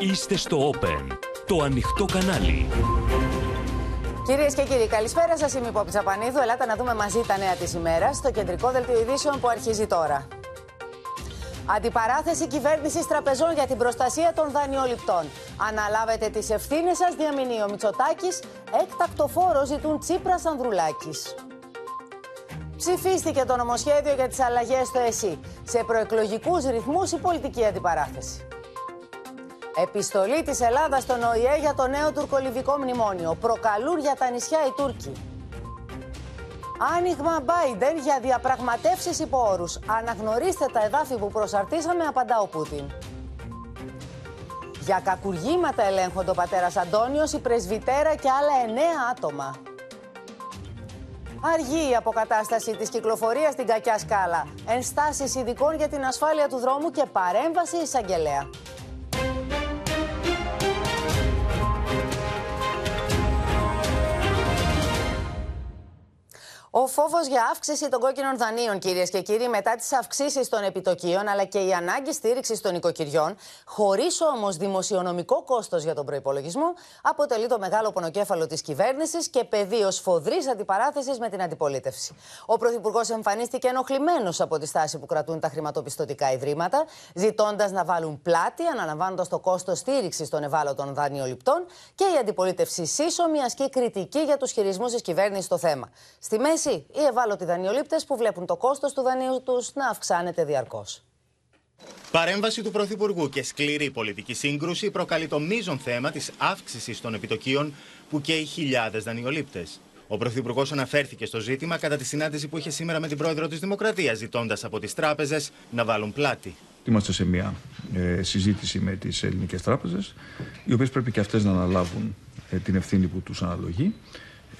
Είστε στο Open, το ανοιχτό κανάλι. Κυρίες και κύριοι, καλησπέρα σας. Είμαι η Πόπη Τσαπανίδου. Ελάτε να δούμε μαζί τα νέα της ημέρας στο κεντρικό δελτίο ειδήσεων που αρχίζει τώρα. Αντιπαράθεση κυβέρνησης τραπεζών για την προστασία των δανειοληπτών. Αναλάβετε τις ευθύνες σας, διαμηνεί ο Μητσοτάκης. Έκτακτο φόρο ζητούν Τσίπρας Ανδρουλάκης. Ψηφίστηκε το νομοσχέδιο για τις αλλαγές στο ΕΣΥ. Σε προεκλογικούς ρυθμούς η πολιτική αντιπαράθεση. Επιστολή της Ελλάδας στον ΟΗΕ για το νέο τουρκολιβικό μνημόνιο. Προκαλούν για τα νησιά οι Τούρκοι. Άνοιγμα Biden για διαπραγματεύσεις υπό όρους. Αναγνωρίστε τα εδάφη που προσαρτήσαμε, απαντά ο Πούτιν. Για κακουργήματα ελέγχονται ο πατέρας Αντώνιος, η πρεσβυτέρα και άλλα εννέα άτομα. Αργή η αποκατάσταση της κυκλοφορίας στην κακιά σκάλα. Ενστάσεις ειδικών για την ασφάλεια του δρόμου και παρέμβαση εισαγγελέα. Ο φόβος για αύξηση των κόκκινων δανείων, κυρίες και κύριοι, μετά τις αυξήσεις των επιτοκίων αλλά και η ανάγκη στήριξης των οικοκυριών, χωρίς όμως δημοσιονομικό κόστος για τον προπολογισμό, αποτελεί το μεγάλο πονοκέφαλο της κυβέρνησης και πεδίο φοδρή αντιπαράθεσης με την αντιπολίτευση. Ο Πρωθυπουργός εμφανίστηκε ενοχλημένος από τη στάση που κρατούν τα χρηματοπιστωτικά ιδρύματα, ζητώντας να βάλουν πλάτη, αναλαμβάνοντας το κόστος στήριξης των ευάλωτων δανειοληπτών και η αντιπολίτευση σύσσωμη ασκεί κριτική για τους χειρισμούς της κυβέρνησης στο θέμα. Στη μέση οι ευάλωτοι δανειολήπτες που βλέπουν το κόστος του δανείου τους να αυξάνεται διαρκώς. Παρέμβαση του Πρωθυπουργού και σκληρή πολιτική σύγκρουση προκαλεί το μείζον θέμα της αύξησης των επιτοκίων που καίει χιλιάδες δανειολήπτες. Ο Πρωθυπουργός αναφέρθηκε στο ζήτημα κατά τη συνάντηση που είχε σήμερα με την πρόεδρο της Δημοκρατίας, ζητώντας από τις τράπεζες να βάλουν πλάτη. Είμαστε σε μια ε, συζήτηση με τις ελληνικές τράπεζες, οι οποίες πρέπει και αυτές να αναλάβουν ε, την ευθύνη που τους αναλογεί.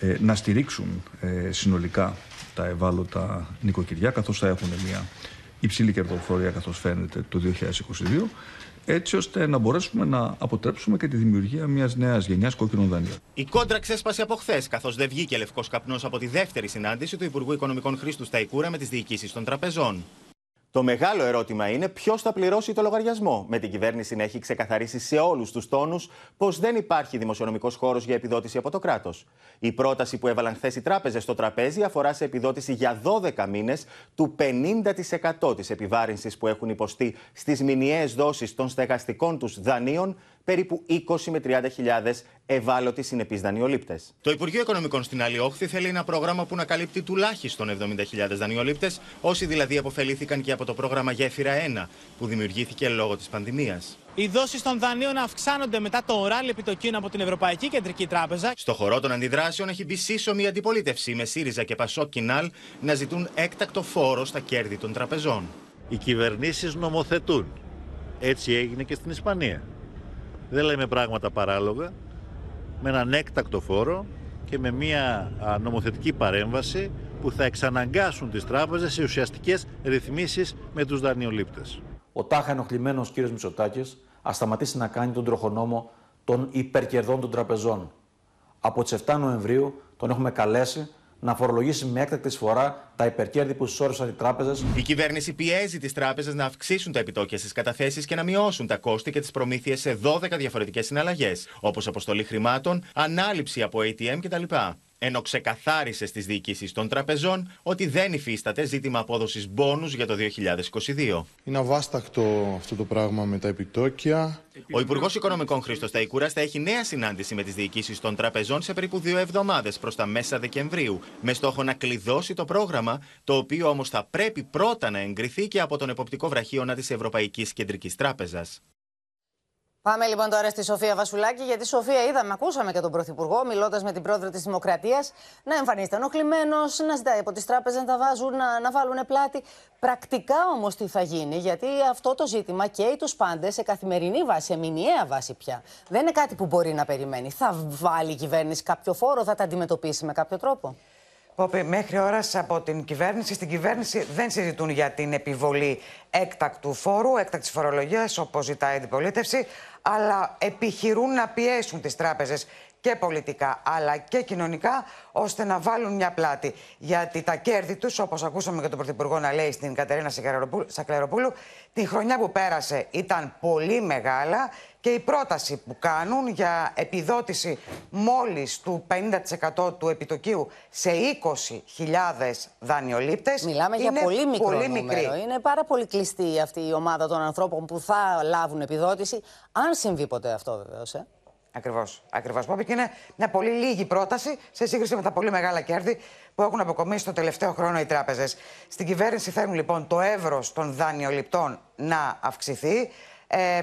Ε, να στηρίξουν ε, συνολικά τα ευάλωτα νοικοκυριά, καθώς θα έχουν μια υψηλή κερδοφορία, καθώς φαίνεται, το 2022, έτσι ώστε να μπορέσουμε να αποτρέψουμε και τη δημιουργία μιας νέας γενιάς κόκκινων δανείων. Η κόντρα ξέσπασε από χθες, καθώς δεν βγήκε λευκός καπνός από τη δεύτερη συνάντηση του Υπουργού Οικονομικών Χρήστου Σταϊκούρα με τις διοικήσεις των τραπεζών. Το μεγάλο ερώτημα είναι ποιος θα πληρώσει το λογαριασμό. Με την κυβέρνηση να έχει ξεκαθαρίσει σε όλους τους τόνους πως δεν υπάρχει δημοσιονομικός χώρος για επιδότηση από το κράτος. Η πρόταση που έβαλαν χθες οι τράπεζες στο τραπέζι αφορά σε επιδότηση για 12 μήνες του 50% της επιβάρυνσης που έχουν υποστεί στις μηνιαίες δόσεις των στεγαστικών τους δανείων περίπου 20 με 30 χιλιάδες ευάλωτοι συνεπείς δανειολήπτες. Το Υπουργείο Οικονομικών στην άλλη όχθη θέλει ένα πρόγραμμα που να καλύπτει τουλάχιστον 70.000 δανειολήπτες, όσοι δηλαδή αποφελήθηκαν και από το πρόγραμμα Γέφυρα 1, που δημιουργήθηκε λόγω της πανδημίας. Οι δόσεις των δανείων αυξάνονται μετά το οράλι επιτοκίων από την Ευρωπαϊκή Κεντρική Τράπεζα. Στο χορό των αντιδράσεων έχει μπει σύσσωμη αντιπολίτευση με ΣΥΡΙΖΑ και ΠΑΣΟ Κινάλ να ζητούν έκτακτο φόρο στα κέρδη των τραπεζών. Οι κυβερνήσεις νομοθετούν. Έτσι έγινε και στην Ισπανία. Δεν λέμε πράγματα παράλογα, με έναν έκτακτο φόρο και με μια νομοθετική παρέμβαση που θα εξαναγκάσουν τις τράπεζες σε ουσιαστικές ρυθμίσεις με τους δανειολήπτες. Ο τάχα ενοχλημένος κύριος Μητσοτάκης ας σταματήσει να κάνει τον τροχονόμο των υπερκερδών των τραπεζών. Από τις 7 Νοεμβρίου τον έχουμε καλέσει να φορολογήσει με έκτακτη φορά τα υπερκέρδη που συσσόρευσαν οι τράπεζες. Η κυβέρνηση πιέζει τις τράπεζες να αυξήσουν τα επιτόκια στις καταθέσεις και να μειώσουν τα κόστη και τις προμήθειες σε 12 διαφορετικές συναλλαγές, όπως αποστολή χρημάτων, ανάληψη από ATM κτλ ενώ ξεκαθάρισε στις διοικήσεις των τραπεζών ότι δεν υφίσταται ζήτημα απόδοσης μπόνους για το 2022. Είναι αβάστακτο αυτό το πράγμα με τα επιτόκια. Ο Υπουργός Οικονομικών Χρήστος Ταϊκούρας θα έχει νέα συνάντηση με τις διοικήσεις των τραπεζών σε περίπου δύο εβδομάδες προς τα μέσα Δεκεμβρίου, με στόχο να κλειδώσει το πρόγραμμα, το οποίο όμως θα πρέπει πρώτα να εγκριθεί και από τον εποπτικό βραχίωνα της Ευρωπαϊκής Κεντρικής Τράπεζας. Πάμε λοιπόν τώρα στη Σοφία Βασουλάκη, γιατί Σοφία είδαμε, ακούσαμε και τον Πρωθυπουργό, μιλώντας με την πρόεδρο της Δημοκρατίας, να εμφανίζεται ενοχλημένος, να ζητάει από τις τράπεζες να τα βάζουν, να, να βάλουν πλάτη. Πρακτικά όμως τι θα γίνει, γιατί αυτό το ζήτημα καίει τους πάντες σε καθημερινή βάση, σε μηνιαία βάση πια. Δεν είναι κάτι που μπορεί να περιμένει. Θα βάλει η κυβέρνηση κάποιο φόρο, θα τα αντιμετωπίσει με κάποιο τρόπο; Πόπη, μέχρι ώρας από την κυβέρνηση, στην κυβέρνηση δεν συζητούν για την επιβολή έκτακτου φόρου, έκτακτης φορολογίας, όπως ζητάει η αντιπολίτευση, αλλά επιχειρούν να πιέσουν τις τράπεζες και και πολιτικά αλλά και κοινωνικά ώστε να βάλουν μια πλάτη. Γιατί τα κέρδη τους, όπως ακούσαμε και τον Πρωθυπουργό να λέει στην Κατερίνα Σακλεροπούλου, την χρονιά που πέρασε ήταν πολύ μεγάλα και η πρόταση που κάνουν για επιδότηση μόλις του 50% του επιτοκίου σε 20.000 δανειολήπτες Μιλάμε είναι για πολύ μικρό πολύ νούμερο. μικρή. Είναι πάρα πολύ κλειστή αυτή η ομάδα των ανθρώπων που θα λάβουν επιδότηση, αν συμβεί ποτέ αυτό βεβαίως. Ε. Ακριβώς. Ακριβώς. Πόπη, και είναι μια πολύ λίγη πρόταση σε σύγκριση με τα πολύ μεγάλα κέρδη που έχουν αποκομίσει το τελευταίο χρόνο οι τράπεζες. Στην κυβέρνηση θέλουν λοιπόν το εύρος των δανειοληπτών να αυξηθεί. Ε,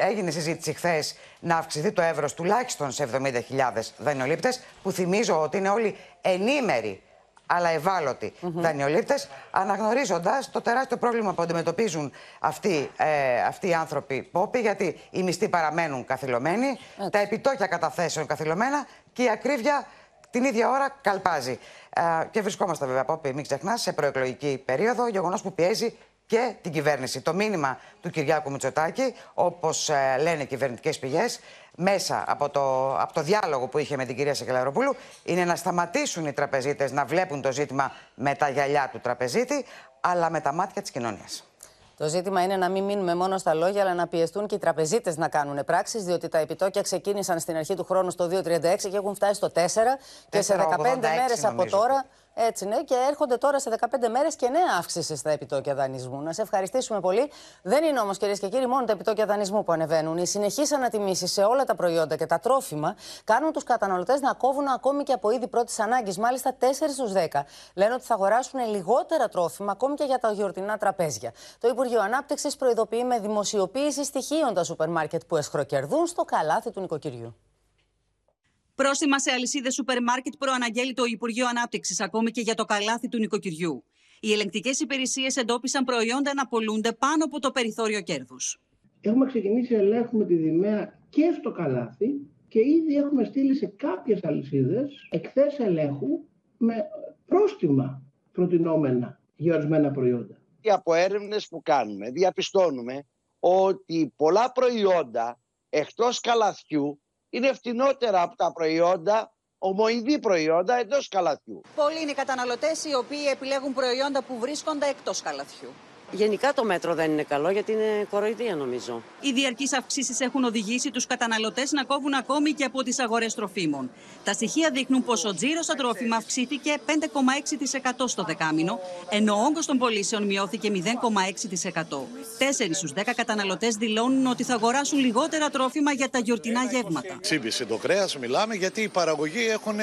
έγινε συζήτηση χθες να αυξηθεί το εύρος τουλάχιστον σε 70.000 δανειολήπτες, που θυμίζω ότι είναι όλοι ενήμεροι αλλά ευάλωτοι mm -hmm. δανειολήπτες, αναγνωρίζοντας το τεράστιο πρόβλημα που αντιμετωπίζουν αυτοί, ε, αυτοί οι άνθρωποι πόποι, γιατί οι μισθοί παραμένουν καθυλωμένοι, τα επιτόκια καταθέσεων καθυλωμένα και η ακρίβεια την ίδια ώρα καλπάζει. Ε, και βρισκόμαστε βέβαια, Πόπη, μην ξεχνάς, σε προεκλογική περίοδο, γεγονός που πιέζει και την κυβέρνηση. Το μήνυμα του Κυριάκου Μητσοτάκη, όπως ε, λένε κυβερνητικές πηγές, μέσα από το, από το διάλογο που είχε με την κυρία Σεκελαροπούλου, είναι να σταματήσουν οι τραπεζίτες να βλέπουν το ζήτημα με τα γυαλιά του τραπεζίτη, αλλά με τα μάτια της κοινωνίας. Το ζήτημα είναι να μην μείνουμε μόνο στα λόγια, αλλά να πιεστούν και οι τραπεζίτες να κάνουν πράξεις, διότι τα επιτόκια ξεκίνησαν στην αρχή του χρόνου στο 2,36 και έχουν φτάσει στο 4 και σε 15 μέρες από τώρα έτσι ναι, και έρχονται τώρα σε 15 μέρες και νέα αύξηση στα επιτόκια δανεισμού. Να σε ευχαριστήσουμε πολύ. Δεν είναι όμως, κυρίες και κύριοι, μόνο τα επιτόκια δανεισμού που ανεβαίνουν. Οι συνεχείς ανατιμήσεις σε όλα τα προϊόντα και τα τρόφιμα κάνουν τους καταναλωτές να κόβουν ακόμη και από είδη πρώτης ανάγκης. Μάλιστα, 4 στους 10 λένε ότι θα αγοράσουν λιγότερα τρόφιμα ακόμη και για τα γιορτινά τραπέζια. Το Υπουργείο Ανάπτυξης προειδοποιεί με δημοσιοποίηση στοιχείων τα σούπερ μάρκετ που εσχροκερδούν στο καλάθι του νοικοκυριού. Πρόστιμα σε αλυσίδες σούπερ μάρκετ προαναγγέλει το Υπουργείο Ανάπτυξης ακόμη και για το καλάθι του νοικοκυριού. Οι ελεγκτικές υπηρεσίες εντόπισαν προϊόντα να πολλούνται πάνω από το περιθώριο κέρδους. Έχουμε ξεκινήσει να ελέγχουμε τη δημαία και στο καλάθι και ήδη έχουμε στείλει σε κάποιες αλυσίδες εκθέσεις ελέγχου με πρόστιμα προτινόμενα για ορισμένα προϊόντα. Από έρευνες που κάνουμε, διαπιστώνουμε ότι πολλά προϊόντα εκτός καλαθιού είναι φτηνότερα από τα προϊόντα, ομοειδή προϊόντα εντός καλαθιού. Πολλοί είναι οι καταναλωτές οι οποίοι επιλέγουν προϊόντα που βρίσκονται εκτός καλαθιού. Γενικά το μέτρο δεν είναι καλό γιατί είναι κοροϊδία νομίζω. Οι διαρκείς αυξήσεις έχουν οδηγήσει τους καταναλωτές να κόβουν ακόμη και από τις αγορές τροφίμων. Τα στοιχεία δείχνουν πως ο τζίρος στα τρόφιμα αυξήθηκε 5,6% στο δεκάμινο, ενώ ο όγκος των πωλήσεων μειώθηκε 0,6%. 4 στους 10 καταναλωτές δηλώνουν ότι θα αγοράσουν λιγότερα τρόφιμα για τα γιορτινά γεύματα. Σύμπησε το κρέας, μιλάμε γιατί οι παραγωγοί έχουν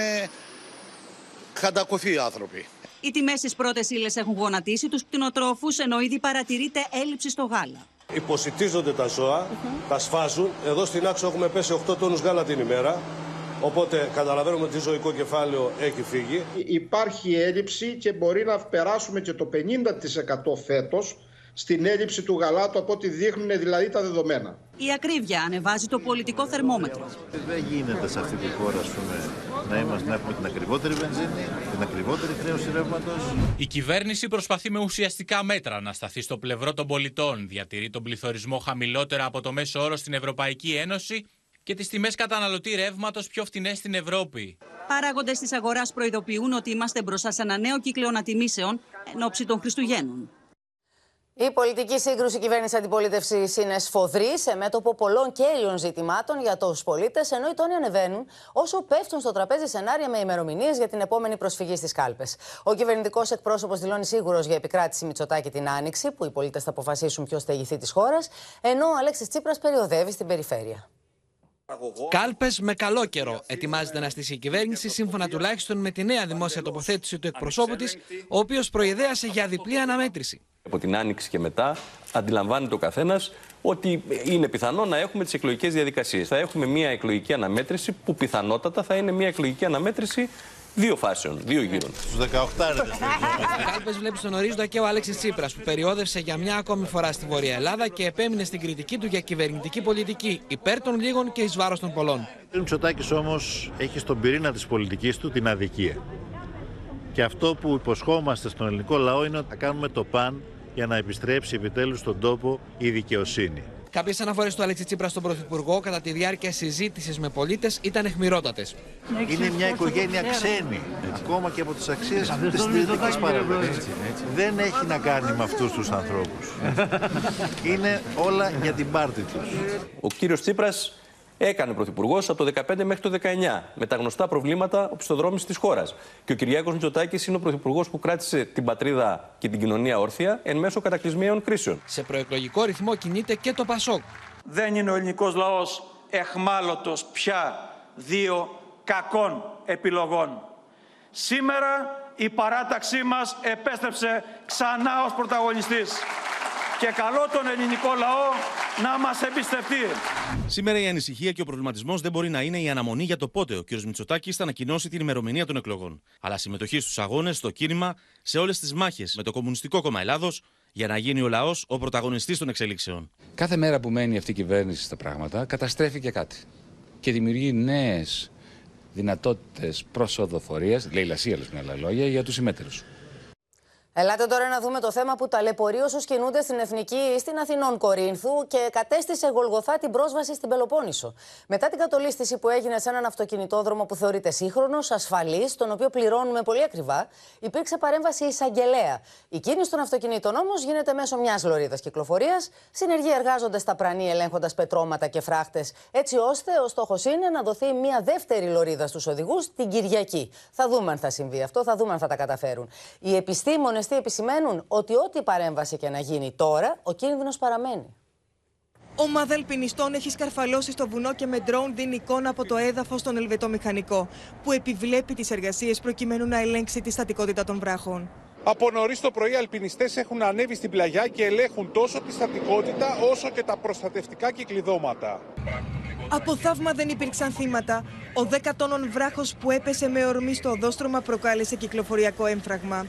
χαντακωθεί άνθρωποι. Οι τιμές στις πρώτες ύλες έχουν γονατίσει τους κτηνοτρόφους, ενώ ήδη παρατηρείται έλλειψη στο γάλα. Υποσυτίζονται τα ζώα, τα σφάζουν. Εδώ στην άξο έχουμε πέσει 8 τόνους γάλα την ημέρα. Οπότε καταλαβαίνουμε ότι ζωικό κεφάλαιο έχει φύγει. Υπάρχει έλλειψη και μπορεί να περάσουμε και το 50% φέτος στην έλλειψη του γαλάτου από ό,τι δείχνουν δηλαδή τα δεδομένα. Η ακρίβεια ανεβάζει το πολιτικό θερμόμετρο. Δεν γίνεται σε αυτή τη χώρα πούμε, να, είμαστε, να έχουμε την ακριβότερη βενζίνη, την ακριβότερη χρέωση ρεύματος. Η κυβέρνηση προσπαθεί με ουσιαστικά μέτρα να σταθεί στο πλευρό των πολιτών, διατηρεί τον πληθωρισμό χαμηλότερα από το μέσο όρο στην Ευρωπαϊκή Ένωση και τις τιμές καταναλωτή ρεύματος πιο φτηνές στην Ευρώπη. Παράγοντες της αγοράς προειδοποιούν ότι είμαστε μπροστά σε ένα νέο κύκλο ανατιμήσεων εν ώψη των Χριστουγέννων. Η πολιτική σύγκρουση κυβέρνηση αντιπολίτευση είναι σφοδρή σε μέτωπο πολλών κέριων ζητημάτων για του πολίτες, ενώ οι τόνοι ανεβαίνουν όσο πέφτουν στο τραπέζι σενάρια με ημερομηνίες για την επόμενη προσφυγή στις κάλπες. Ο κυβερνητικός εκπρόσωπος δηλώνει σίγουρος για επικράτηση Μητσοτάκη την Άνοιξη, που οι πολίτες θα αποφασίσουν ποιος θα ηγηθεί της χώρας, ενώ ο Αλέξης Τσίπρας περιοδεύει στην περιφέρεια. Κάλπες με καλό καιρό. Ετοιμάζεται να στήσει η κυβέρνηση, σύμφωνα τουλάχιστον με τη νέα δημόσια τοποθέτηση του εκπροσώπου της, ο οποίος προειδέασε για διπλή αναμέτρηση. Από την άνοιξη και μετά, αντιλαμβάνεται ο καθένας ότι είναι πιθανό να έχουμε τις εκλογικές διαδικασίες. Θα έχουμε μια εκλογική αναμέτρηση που πιθανότατα θα είναι μια εκλογική αναμέτρηση δύο φάσεων, δύο γύρων. Στους 18 Κάλπες βλέπεις στον ορίζοντα και ο Αλέξη Τσίπρας, που περιόδευσε για μια ακόμη φορά στη Βόρεια Ελλάδα και επέμεινε στην κριτική του για κυβερνητική πολιτική υπέρ των λίγων και εις βάρος των πολλών. Ο Μητσοτάκης όμως έχει στον πυρήνα της πολιτικής του την αδικία. Και αυτό που υποσχόμαστε στον ελληνικό λαό είναι ότι θα κάνουμε το παν για να επιστρέψει επιτέλους στον τόπο η δικαιοσύνη. Κάποιες αναφορές του Αλέξη Τσίπρα στον Πρωθυπουργό κατά τη διάρκεια συζήτησης με πολίτες ήταν εχμηρότατε. Είναι μια οικογένεια ξένη, ακόμα και από τις αξίες της συντηρητική παρέμβαση. Δεν έχει να κάνει με αυτούς τους ανθρώπους. Είναι όλα για την πάρτη τους. Ο κύριος Τσίπρας έκανε πρωθυπουργός από το 2015 μέχρι το 2019 με τα γνωστά προβλήματα οπισθοδρόμησης της χώρας. Και ο Κυριάκος Μητσοτάκης είναι ο πρωθυπουργός που κράτησε την πατρίδα και την κοινωνία όρθια εν μέσω κατακλυσμίων κρίσεων. Σε προεκλογικό ρυθμό κινείται και το Πασόκ. Δεν είναι ο ελληνικός λαός εχμάλωτος πια δύο κακών επιλογών. Σήμερα η παράταξή μας επέστρεψε ξανά ως πρωταγωνιστής και καλό τον ελληνικό λαό να μας εμπιστευτεί. Σήμερα η ανησυχία και ο προβληματισμός δεν μπορεί να είναι η αναμονή για το πότε ο κ. Μητσοτάκη θα ανακοινώσει την ημερομηνία των εκλογών, αλλά συμμετοχή στους αγώνες, στο κίνημα, σε όλες τις μάχες με το Κομμουνιστικό Κόμμα Ελλάδος για να γίνει ο λαός ο πρωταγωνιστής των εξελίξεων. Κάθε μέρα που μένει αυτή η κυβέρνηση στα πράγματα καταστρέφει και κάτι. Και δημιουργεί νέες δυνατότητες προσοδοφορίας, λέει λασία με άλλα λόγια, για τους συμμέτερου. Ελάτε τώρα να δούμε το θέμα που ταλαιπωρεί όσους κινούνται στην Εθνική ή στην Αθηνών Κορίνθου και κατέστησε γολγοθά την πρόσβαση στην Πελοπόννησο. Μετά την κατολίσθηση που έγινε σε έναν αυτοκινητόδρομο που θεωρείται σύγχρονος, ασφαλής, τον οποίο πληρώνουμε πολύ ακριβά, υπήρξε παρέμβαση εισαγγελέα. Η κίνηση των αυτοκινήτων όμως γίνεται μέσω μιας λωρίδας κυκλοφορίας. Συνεργοί εργάζονται στα πρανή ελέγχοντας πετρώματα και φράχτες, έτσι ώστε ο στόχος είναι να δοθεί μια δεύτερη λωρίδα στους οδηγούς την Κυριακή. Θα δούμε αν θα συμβεί αυτό, θα δούμε αν θα τα καταφέρουν. Οι επιστήμονες τι επισημαίνουν ότι ό,τι παρέμβαση και να γίνει τώρα, ο κίνδυνος παραμένει. Ομάδα αλπινιστών έχει σκαρφαλώσει στο βουνό και με ντρόουν δίνει εικόνα από το έδαφος στον ελβετομηχανικό, που επιβλέπει τις εργασίες προκειμένου να ελέγξει τη στατικότητα των βράχων. Από νωρίς το πρωί, αλπινιστές έχουν ανέβει στην πλαγιά και ελέγχουν τόσο τη στατικότητα όσο και τα προστατευτικά κυκλειδώματα. Από θαύμα δεν υπήρξαν θύματα. Ο 10 τόνων βράχος που έπεσε με ορμή στο οδόστρωμα προκάλεσε κυκλοφοριακό έμφραγμα.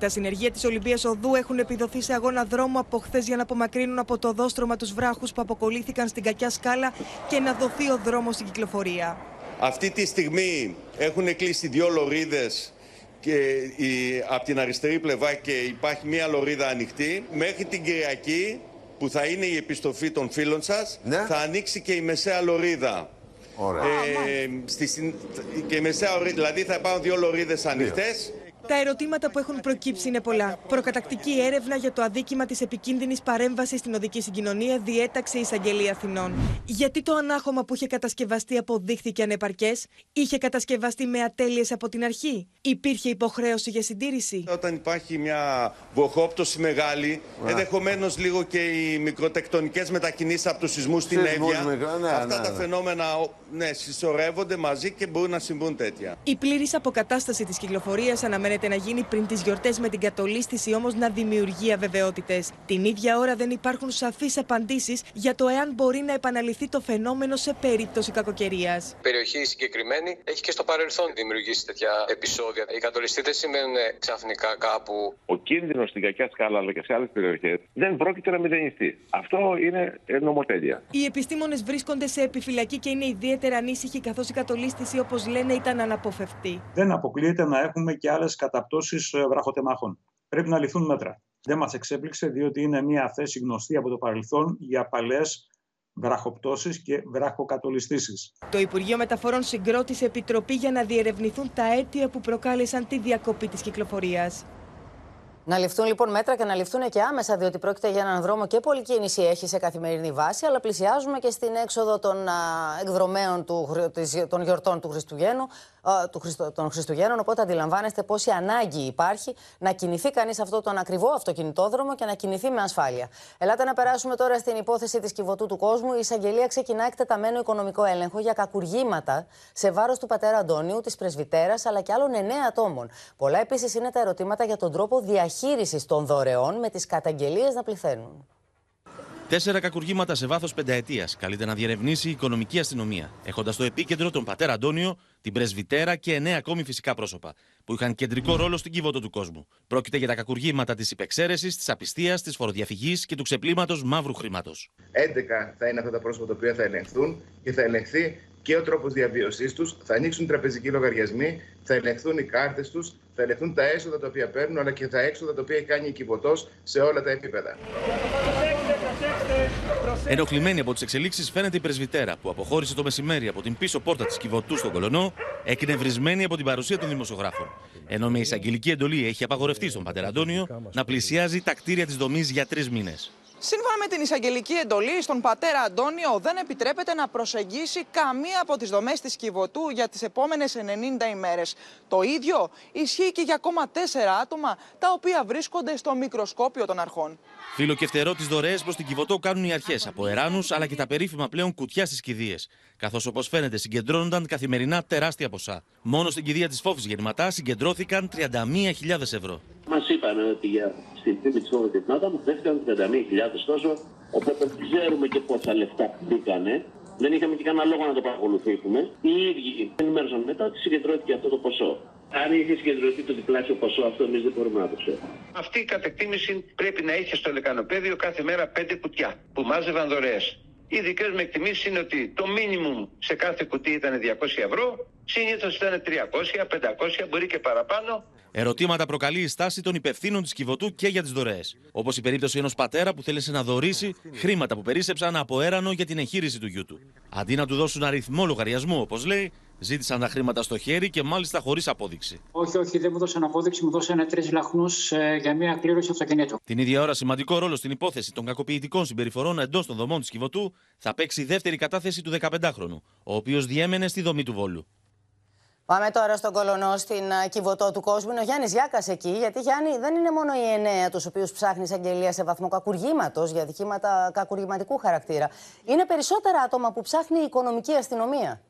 Τα συνεργεία της Ολυμπίας Οδού έχουν επιδοθεί σε αγώνα δρόμου από χθες για να απομακρύνουν από το δόστρωμα τους βράχους που αποκολλήθηκαν στην κακιά σκάλα και να δοθεί ο δρόμος στην κυκλοφορία. Αυτή τη στιγμή έχουν κλείσει δύο λωρίδες και η, από την αριστερή πλευρά και υπάρχει μία λωρίδα ανοιχτή. Μέχρι την Κυριακή που θα είναι η επιστοφή των φίλων σας Ναι. θα ανοίξει και η μεσαία λωρίδα. Ωραία. Ε, στη, συν- και η μεσαία λωρίδα, δηλαδή θα υπάρχουν δύο λωρίδες ανοιχτές. Τα ερωτήματα που έχουν προκύψει είναι πολλά. Προκατακτική έρευνα για το αδίκημα της επικίνδυνης παρέμβασης στην οδική συγκοινωνία διέταξε η Εισαγγελία Αθηνών. Γιατί το ανάχωμα που είχε κατασκευαστεί αποδείχθηκε ανεπαρκές, είχε κατασκευαστεί με ατέλειες από την αρχή, υπήρχε υποχρέωση για συντήρηση; Όταν υπάρχει μια βροχόπτωση μεγάλη, ενδεχομένως λίγο και οι μικροτεκτονικές μετακινήσεις από τους σεισμούς στην Σεισμούς Εύβοια. μικρό, ναι, αυτά ναι, τα ναι. φαινόμενα ο- ναι, συσσωρεύονται μαζί και μπορούν να συμβούν τέτοια. Η πλήρης αποκατάσταση της κυκλοφορίας αναμένεται να γίνει πριν τις γιορτές, με την κατολίσθηση όμως να δημιουργεί αβεβαιότητες. Την ίδια ώρα δεν υπάρχουν σαφείς απαντήσεις για το εάν μπορεί να επαναληφθεί το φαινόμενο σε περίπτωση κακοκαιρίας. Η περιοχή συγκεκριμένη έχει και στο παρελθόν δημιουργήσει τέτοια επεισόδια. Οι κατολιστοί δεν σημαίνουν ξαφνικά κάπου. Ο κίνδυνος στην κακιά σκάλα αλλά και σε άλλες περιοχές δεν πρόκειται να μηδενιστεί. Αυτό είναι ε, νομοτέλεια. Οι επιστήμονες βρίσκονται σε επιφυλακή και είναι ιδιαίτερα ανήσυχοι καθώς η κατολίσθηση, όπως λένε, ήταν αναποφευκτή. δεν αποκλείεται να έχουμε και άλλες καταπτώσεις βραχοτεμάχων. Πρέπει να ληφθούν μέτρα. Δεν μας εξέπληξε, διότι είναι μια θέση γνωστή από το παρελθόν για παλαιέ βραχοπτώσεις και βραχοκατολιστήσεις. Το Υπουργείο Μεταφορών συγκρότησε επιτροπή για να διερευνηθούν τα αίτια που προκάλεσαν τη διακοπή της κυκλοφορίας. Να ληφθούν λοιπόν μέτρα και να ληφθούν και άμεσα, διότι πρόκειται για έναν δρόμο και πολλή κίνηση έχει σε καθημερινή βάση, αλλά πλησιάζουμε και στην έξοδο των α, εκδρομέων του, χρ- της- των γιορτών του Χριστουγέννου, α, του Χριστο- των Χριστουγέννων. Οπότε αντιλαμβάνεστε πόση ανάγκη υπάρχει να κινηθεί κανείς αυτό τον ακριβό αυτοκινητόδρομο και να κινηθεί με ασφάλεια. Ελάτε να περάσουμε τώρα στην υπόθεση της κυβωτού του κόσμου. Η εισαγγελία ξεκινά εκτεταμένο οικονομικό έλεγχο για κακουργήματα σε βάρος του πατέρα Αντώνιου, της πρεσβυτέρας αλλά και άλλων εννέα ατόμων. Πολλά επίσης είναι τα ερωτήματα για τον τρόπο διαχείρισης των δωρεών με τις καταγγελίες να πληθαίνουν. Τέσσερα κακουργήματα σε βάθος πενταετίας καλείται να διερευνήσει η οικονομική αστυνομία, έχοντας στο επίκεντρο τον πατέρα Αντώνιο, την πρεσβυτέρα και εννέα ακόμη φυσικά πρόσωπα, που είχαν κεντρικό ρόλο στην κύβωτο του κόσμου. Πρόκειται για τα κακουργήματα της υπεξαίρεσης, της απιστίας, της φοροδιαφυγής και του ξεπλήματος μαύρου χρήματος. 11 θα είναι αυτά τα πρόσωπα τα οποία θα ελεγχθούν και θα ελεγχθεί και ο τρόπος διαβίωσής τους. Θα ανοίξουν τραπεζικοί λογαριασμοί, θα ελεγχθούν οι κάρτες τους, θα ελεγχθούν τα έσοδα τα οποία παίρνουν, αλλά και τα έξοδα τα οποία έχει κάνει η κυβωτό σε όλα τα επίπεδα. Ενοχλημένη από τις εξελίξεις φαίνεται η πρεσβυτέρα που αποχώρησε το μεσημέρι από την πίσω πόρτα της Κιβωτού στον Κολονό, εκνευρισμένη από την παρουσία των δημοσιογράφων. Ενώ με εισαγγελική εντολή έχει απαγορευτεί στον πατέρα Αντώνιο να πλησιάζει τα κτίρια της δομής για τρεις μήνες. Σύμφωνα με την εισαγγελική εντολή, στον πατέρα Αντώνιο δεν επιτρέπεται να προσεγγίσει καμία από τις δομές της Κιβωτού για τις επόμενες 90 ημέρες. Το ίδιο ισχύει και για ακόμα τέσσερα άτομα τα οποία βρίσκονται στο μικροσκόπιο των αρχών. Φίλο και φτερό τις δωρεές προς την Κιβωτό κάνουν οι αρχές από εράνους αλλά και τα περίφημα πλέον κουτιά στις κηδείες. Καθώς όπως φαίνεται συγκεντρώνονταν καθημερινά τεράστια ποσά. Μόνο στην κηδεία της Φόφη Γερματά συγκεντρώθηκαν 31.000 ευρώ. Μας είπαν ότι για στην τύπη της Φόφη Γερματά μου χρειάστηκαν 31.000 τόσο. Οπότε ξέρουμε και πόσα λεφτά μπήκανε. Δεν είχαμε και κανένα λόγο να το παρακολουθήσουμε. Οι ίδιοι ενημέρωσαν μετά ότι συγκεντρώθηκε αυτό το ποσό. Αν είχε συγκεντρωθεί το διπλάσιο ποσό, αυτό εμείς δεν μπορούμε να το ξέρουμε. Αυτή η κατεκτήμηση πρέπει να είχε στο λεκανοπέδιο κάθε μέρα πέντε κουτιά που μάζευαν δωρεές. Οι δικές μου εκτιμήσεις είναι ότι το μίνιμουμ σε κάθε κουτί ήταν 200 ευρώ, συνήθως ήταν 300, 500, μπορεί και παραπάνω. Ερωτήματα προκαλεί η στάση των υπευθύνων της Κιβωτού και για τις δωρεές. Όπως η περίπτωση ενός πατέρα που θέλησε να δωρήσει χρήματα που περίσσεψαν από έρανο για την εγχείρηση του γιού του. Αντί να του δώσουν αριθμό λογαριασμού, όπως λέει, ζήτησαν τα χρήματα στο χέρι και μάλιστα χωρίς απόδειξη. Όχι, όχι, δεν μου δώσαν απόδειξη, μου δώσαν τρεις λαχνούς ε, για μια κλήρωση αυτοκινήτου. Την ίδια ώρα, σημαντικό ρόλο στην υπόθεση των κακοποιητικών συμπεριφορών εντός των δομών της Κιβωτού θα παίξει η δεύτερη κατάθεση του 15χρονου, ο οποίος διέμενε στη δομή του Βόλου. Πάμε τώρα στον κολονό, στην Κιβωτό του κόσμου. Είναι ο Γιάννης Γιάκας εκεί, γιατί Γιάννη δεν είναι μόνο οι εννέα τους οποίους ψάχνεις εισαγγελία σε βαθμό κακουργήματος για δικήματα κακουργηματικού χαρακτήρα. Είναι περισσότερα άτομα που ψάχνει η οικονομική αστυνομία.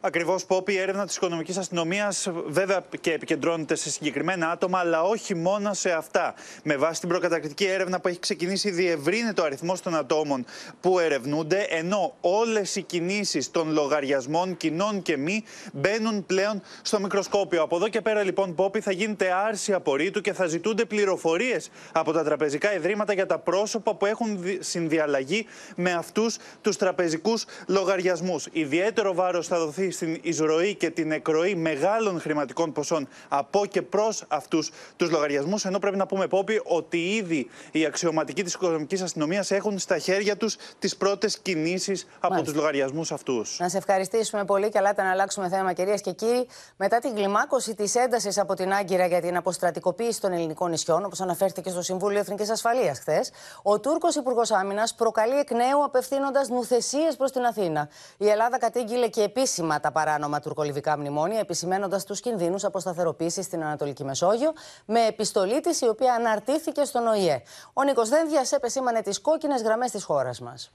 Ακριβώς, Πόπη, η έρευνα της οικονομικής αστυνομίας βέβαια και επικεντρώνεται σε συγκεκριμένα άτομα, αλλά όχι μόνο σε αυτά. Με βάση την προκατακτική έρευνα που έχει ξεκινήσει, διευρύνεται ο αριθμός των ατόμων που ερευνούνται, ενώ όλες οι κινήσεις των λογαριασμών, κοινών και μη, μπαίνουν πλέον στο μικροσκόπιο. Από εδώ και πέρα, λοιπόν, Πόπη, θα γίνεται άρση απορρίτου και θα ζητούνται πληροφορίες από τα τραπεζικά ιδρύματα για τα πρόσωπα που έχουν συνδιαλλαγή με αυτούς τους τραπεζικούς λογαριασμούς. Ιδιαίτερο βάρος θα δοθεί στην εισρωή και την εκροή μεγάλων χρηματικών ποσών από και προς αυτούς τους λογαριασμούς. Ενώ πρέπει να πούμε, Πόπη, ότι ήδη οι αξιωματικοί της οικονομικής αστυνομίας έχουν στα χέρια τους τις πρώτες κινήσεις από τους λογαριασμούς αυτούς. Να σε ευχαριστήσουμε πολύ και άλλα να αλλάξουμε θέμα, κυρίες και κύριοι. Μετά την κλιμάκωση της έντασης από την Άγκυρα για την αποστρατικοποίηση των ελληνικών νησιών, όπως αναφέρθηκε στο Συμβούλιο Εθνικής Ασφαλείας χθες, ο Τούρκος Υπουργός Άμυνας προκαλεί εκ νέου απευθύνοντας νουθεσίες προς την Αθήνα. Η Ελλάδα κατήγγειλε και επίσημα τα παράνομα τουρκολιβικά μνημόνια, επισημένοντας τους κινδύνους αποσταθεροποίηση στην Ανατολική Μεσόγειο, με επιστολή της η οποία αναρτήθηκε στον ΟΗΕ. Ο Νίκος Δένδιας επεσήμανε τις κόκκινες γραμμές της χώρας μας.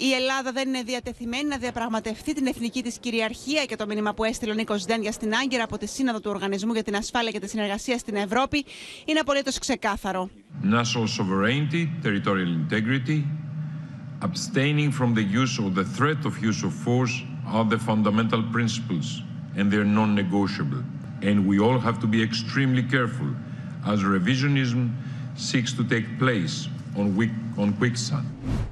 Η Ελλάδα δεν είναι διατεθειμένη να διαπραγματευτεί την εθνική της κυριαρχία και το μήνυμα που έστειλε ο Νίκος Δένδιας στην Άγκυρα από τη Σύνοδο του Οργανισμού για την Ασφάλεια και τη Συνεργασία στην Ευρώπη είναι απολύτως ξεκάθαρο. National sovereignty, territorial integrity, abstaining from the use or the threat of use of force are the fundamental principles and they're non-negotiable. And we all have to be extremely careful as revisionism seeks to take place on, weak, on quicksand.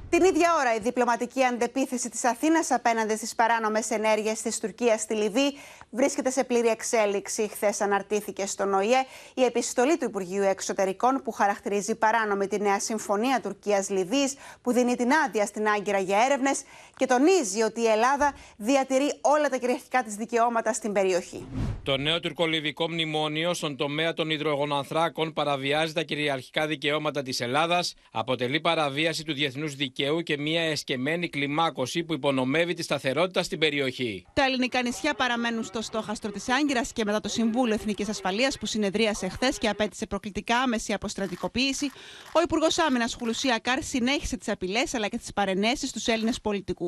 Την ίδια ώρα, η διπλωματική αντεπίθεση της Αθήνας απέναντι στις παράνομες ενέργειες της Τουρκίας στη Λιβύη βρίσκεται σε πλήρη εξέλιξη. Χθες αναρτήθηκε στον ΟΗΕ η επιστολή του Υπουργείου Εξωτερικών που χαρακτηρίζει παράνομη τη νέα συμφωνία Τουρκίας-Λιβύης που δίνει την άδεια στην Άγκυρα για έρευνες και τονίζει ότι η Ελλάδα διατηρεί όλα τα κυριαρχικά της δικαιώματα στην περιοχή. Το νέο τουρκολιβικό μνημόνιο στον τομέα των υδρογονανθράκων παραβιάζει τα κυριαρχικά δικαιώματα της Ελλάδας, αποτελεί παραβίαση του διεθνούς δικαίου και μια εσκεμμένη κλιμάκωση που υπονομεύει τη σταθερότητα στην περιοχή. Τα ελληνικά νησιά παραμένουν στο στόχαστρο της Άγκυρας και μετά το Συμβούλιο Εθνικής Ασφαλείας που συνεδρίασε χθες και απέτησε προκλητικά άμεση αποστρατικοποίηση, ο Υπουργός Άμυνας Χουλουσία Κάρ συνέχισε τις απειλές αλλά και τις παρενέσεις στους Έλληνες πολιτικούς.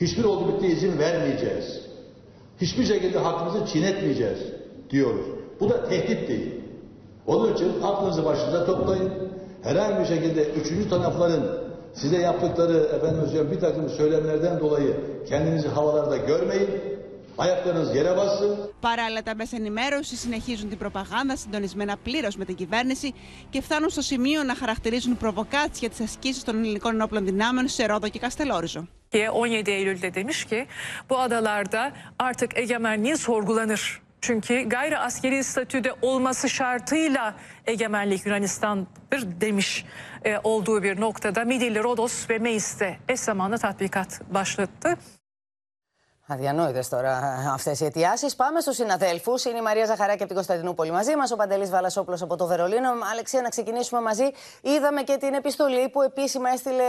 Hiçbir oldu bitti izin vermeyeceğiz. Hiçbir şekilde hakkımızı çiğnetmeyeceğiz diyoruz. Bu da tehdit değil. Onun için aklınızı başınıza toplayın. Herhangi bir şekilde üçüncü tarafların size yaptıkları efendim bir takım söylemlerden dolayı kendinizi havalarda görmeyin. Ayaklarınız yere bassın. Παράλληλα, τα μέσα συνεχίζουν την προπαγάνδα συντονισμένα πλήρως με την κυβέρνηση και φτάνουν στο σημείο να χαρακτηρίζουν προβοκάτσια τις ασκήσεις των ελληνικών ενόπλων δυνάμεων σε Ρόδο και Καστελόριζο. Και 17 Eylül'de demiş ki bu adalarda artık egemenliği sorgulanır. Çünkü gayri askeri statüde olması şartıyla egemenlik Αδιανόητες τώρα αυτές οι αιτιάσεις. Πάμε στους συναδέλφους. Είναι η Μαρία Ζαχαράκη από την Κωνσταντινούπολη μαζί μας, ο Παντελής Βαλασόπουλος από το Βερολίνο. Αλεξία, να ξεκινήσουμε μαζί. Είδαμε και την επιστολή που επίσημα έστειλε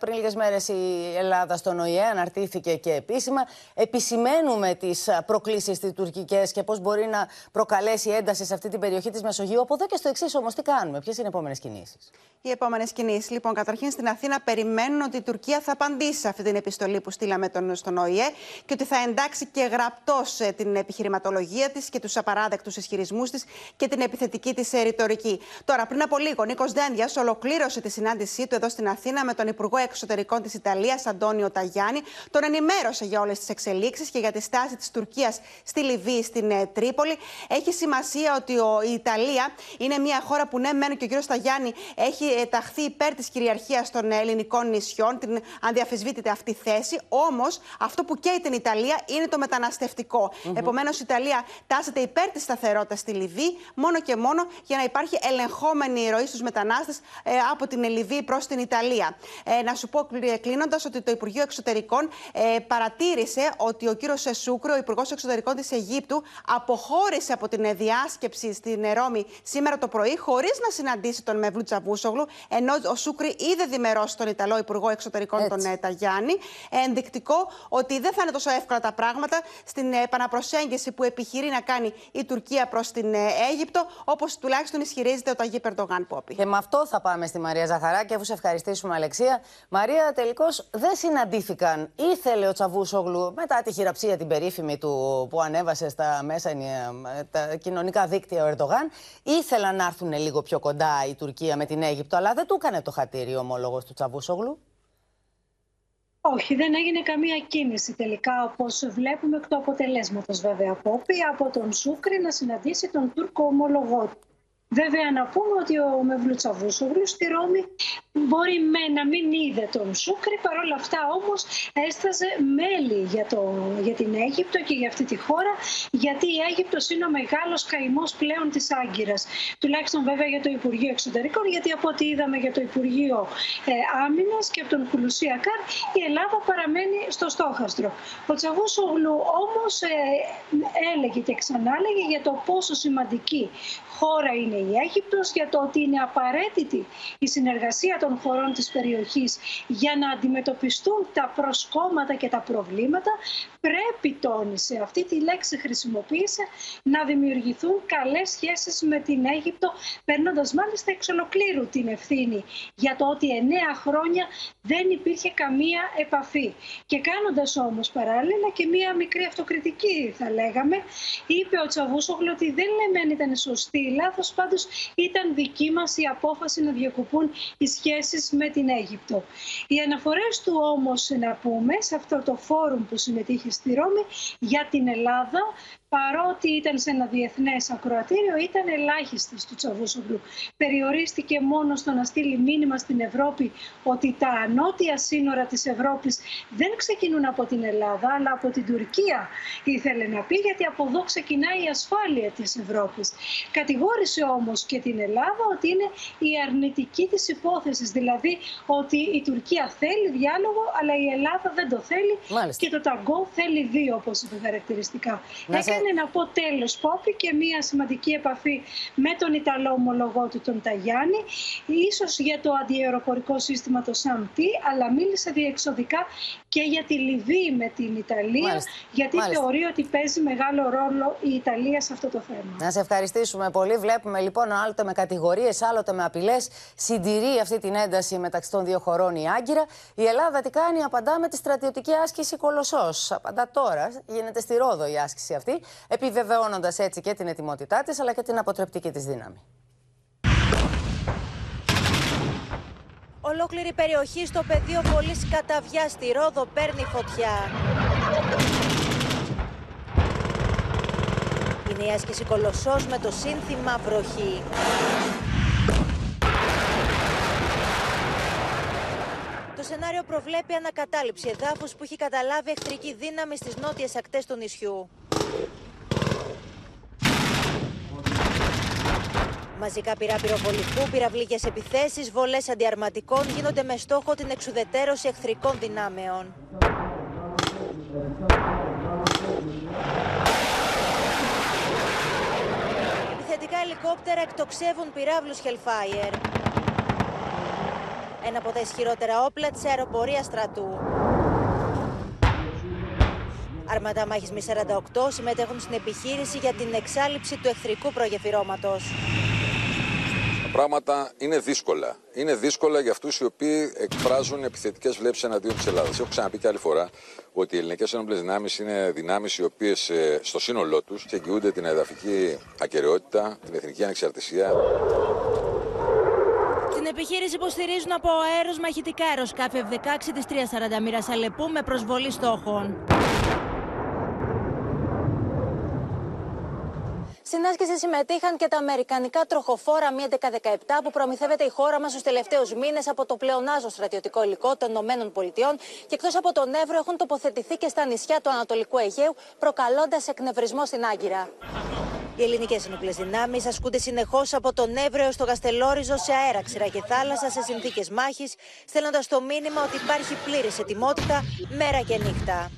πριν λίγες μέρες η Ελλάδα στον ΟΗΕ. Αναρτήθηκε και επίσημα. Επισημαίνουμε τις προκλήσεις τη τουρκικές και πώς μπορεί να προκαλέσει ένταση σε αυτή την περιοχή της Μεσογείου. Από εδώ και στο εξής όμως, τι κάνουμε, ποιες είναι οι επόμενες κινήσεις; Οι επόμενες κινήσεις. Λοιπόν, καταρχήν στην Αθήνα περιμένουν ότι η Τουρκία θα απαντήσει σε αυτή την επιστολή που στείλαμε τον, στον ΟΗΕ και ότι θα εντάξει και γραπτός την επιχειρηματολογία της και τους απαράδεκτους ισχυρισμούς της και την επιθετική της ρητορική. Τώρα, πριν από λίγο, ο Νίκος Δένδιας ολοκλήρωσε τη συνάντησή του εδώ στην Αθήνα με τον Υπουργό Εξωτερικών της Ιταλίας, Αντώνιο Ταγιάννη. Τον ενημέρωσε για όλες τις εξελίξεις και για τη στάση της Τουρκίας στη Λιβύη, στην ε, Τρίπολη. Έχει σημασία ότι ο, η Ιταλία είναι μια χώρα που ναι, μένει και ο κ. Ταγιάννη έχει ε, ταχθεί υπέρ της κυριαρχίας των ελληνικών νησιών, την ανδιαφεσβήτητη αυτή θέση. Όμως, αυτό που καίει την Ιταλία είναι το μεταναστευτικό. Mm-hmm. Επομένως, η Ιταλία τάσεται υπέρ της σταθερότητας στη Λιβύη, μόνο και μόνο για να υπάρχει ελεγχόμενη ροή στους μετανάστες ε, από την Λιβύη προς την Ιταλία. Ε, να σου πω κλείνοντας ότι το Υπουργείο Εξωτερικών ε, παρατήρησε ότι ο κύριος Σεσούκρο, ο Υπουργός Εξωτερικών της Αιγύπτου, αποχώρησε από την διάσκεψη στην Ρώμη σήμερα το πρωί, χωρίς να συναντήσει τον Μευλού Τσαβούσογλου, ενώ ο Σούκρη είδε διμερώσει τον Ιταλό Υπουργό Εξωτερικών, Έτσι. τον Ταγιάννη. Ενδεικτικό ότι δεν θα είναι τόσο εύκολα τα πράγματα στην επαναπροσέγγιση που επιχειρεί να κάνει η Τουρκία προς την ε, Αίγυπτο, όπως τουλάχιστον ισχυρίζεται ο Ταγί Περντογάν Πόπη. Και με αυτό θα πάμε στη Μαρία Ζαχαράκη, αφού σε ευχαριστήσουμε, Αλεξία. Μαρία, τελικώς δεν συναντήθηκαν. Ήθελε ο Τσαβούσογλου, μετά τη χειραψία την περίφημη του που ανέβασε στα μέσα τα κοινωνικά δίκτυα ο Ερντογάν, ήθελαν να έρθουν λίγο πιο κοντά η Τουρκία με την Αίγυπτο, αλλά δεν του έκανε το χατήρι ο ομόλογος του Τσαβούσογλου. Όχι, δεν έγινε καμία κίνηση τελικά, όπως βλέπουμε εκ του αποτελέσματος βέβαια Πόπη, από τον Σούκρη να συναντήσει τον Τούρκο ομολογό του. Βέβαια, να πούμε ότι ο Μευλού Τσαβούσογλου στη Ρώμη μπορεί με να μην είδε τον Σούκρη, παρόλα αυτά όμως έσταζε μέλη για, το, για την Αίγυπτο και για αυτή τη χώρα, γιατί η Αίγυπτος είναι ο μεγάλος καημός πλέον της Άγκυρας. Τουλάχιστον βέβαια για το Υπουργείο Εξωτερικών, γιατί από ό,τι είδαμε για το Υπουργείο ε, Άμυνας και από τον Κουλουσία Καρ, η Ελλάδα παραμένει στο στόχαστρο. Ο Τσαβούσογλου όμως ε, έλεγε και ξανάλεγε για το πόσο σημαντική χώρα είναι η Αίγυπτος, για το ότι είναι απαραίτητη η συνεργασία των χωρών της περιοχής για να αντιμετωπιστούν τα προσκόμματα και τα προβλήματα, πρέπει, τόνισε, αυτή τη λέξη χρησιμοποίησε, να δημιουργηθούν καλές σχέσεις με την Αίγυπτο, παίρνοντα μάλιστα εξ ολοκλήρου την ευθύνη για το ότι εννέα χρόνια δεν υπήρχε καμία επαφή. Και κάνοντας όμως παράλληλα και μία μικρή αυτοκριτική θα λέγαμε, είπε ο Τσαβούσογλου ότι δεν λέμε αν ήταν σωστή λάθος, πάντως ήταν δική μας η απόφαση να διακοπούν οι σχέσεις με την Αίγυπτο. Οι αναφορές του όμως, να πούμε, σε αυτό το φόρουμ που συμμετείχε στη Ρώμη για την Ελλάδα παρότι ήταν σε ένα διεθνές ακροατήριο, ήταν ελάχιστη του Τσαβούσογλου. Περιορίστηκε μόνο στο να στείλει μήνυμα στην Ευρώπη ότι τα ανώτια σύνορα της Ευρώπης δεν ξεκινούν από την Ελλάδα, αλλά από την Τουρκία, ήθελε να πει, γιατί από εδώ ξεκινάει η ασφάλεια της Ευρώπης. Κατηγόρησε όμως και την Ελλάδα ότι είναι η αρνητική της υπόθεσης, δηλαδή ότι η Τουρκία θέλει διάλογο, αλλά η Ελλάδα δεν το θέλει και το ταγκό θέλει δύο, όπως είπε χαρακτηριστικά είναι να πω τέλος Πόπη και μια σημαντική επαφή με τον Ιταλό ομολογό του τον Ταγιάννη, ίσως για το αντιεροπορικό σύστημα το ΣΑΜΤΗ, αλλά μίλησε διεξοδικά και για τη Λιβύη με την Ιταλία, Μάλιστα. γιατί Μάλιστα. θεωρεί ότι παίζει μεγάλο ρόλο η Ιταλία σε αυτό το θέμα. Να σε ευχαριστήσουμε πολύ. Βλέπουμε λοιπόν άλλοτε με κατηγορίες, άλλοτε με απειλές. Συντηρεί αυτή την ένταση μεταξύ των δύο χωρών η Άγκυρα. Η Ελλάδα τι κάνει, απαντά με τη στρατιωτική άσκηση Κολοσσός. Απαντά τώρα, γίνεται στη Ρόδο η άσκηση αυτή επιβεβαιώνοντας έτσι και την ετοιμότητά της αλλά και την αποτρεπτική της δύναμη. Ολόκληρη περιοχή στο πεδίο βολής Καταβιάς στη Ρόδο παίρνει φωτιά. Είναι η άσκηση Κολοσσός με το σύνθημα βροχή. Το σενάριο προβλέπει ανακατάληψη εδάφους που έχει καταλάβει εχθρική δύναμη στις νότιες ακτές του νησιού. Μαζικά πυρά πυροβολικού, πυραυλικές επιθέσεις, βολές αντιαρματικών γίνονται με στόχο την εξουδετέρωση εχθρικών δυνάμεων. Επιθετικά ελικόπτερα εκτοξεύουν πυράβλους Hellfire. Ένα από τα ισχυρότερα όπλα της αεροπορίας στρατού. Αρματά μάχης μη 48 συμμετέχουν στην επιχείρηση για την εξάλληψη του εχθρικού προγεφυρώματος. Τα πράγματα είναι δύσκολα. Είναι δύσκολα για αυτούς οι οποίοι εκφράζουν επιθετικές βλέψεις εναντίον της Ελλάδας. Έχω ξαναπεί και άλλη φορά ότι οι ελληνικές ένοπλε δυνάμεις είναι δυνάμεις οι οποίες στο σύνολό τους εγγυούνται την εδαφική ακαιρεότητα, την εθνική ανεξαρτησία. Την επιχείρηση υποστηρίζουν από αέρος μαχητικά αεροσκάφη F-16 της 340 μοίρας Αλεπού με προσβολή στόχων. Στην άσκηση συμμετείχαν και τα αμερικανικά τροχοφόρα Mi 1117 που προμηθεύεται η χώρα μας του τελευταίους μήνες από το πλεονάζο στρατιωτικό υλικό των ΗΠΑ και εκτός από τον Εύρο έχουν τοποθετηθεί και στα νησιά του Ανατολικού Αιγαίου, προκαλώντας εκνευρισμό στην Άγκυρα. Οι ελληνικές ενόπλες δυνάμεις ασκούνται συνεχώς από τον Εύρο έως το Καστελόριζο σε αέρα, ξηρά και θάλασσα σε συνθήκες μάχης, στέλνοντας το μήνυμα ότι υπάρχει πλήρης ετοιμότητα μέρα και νύχτα.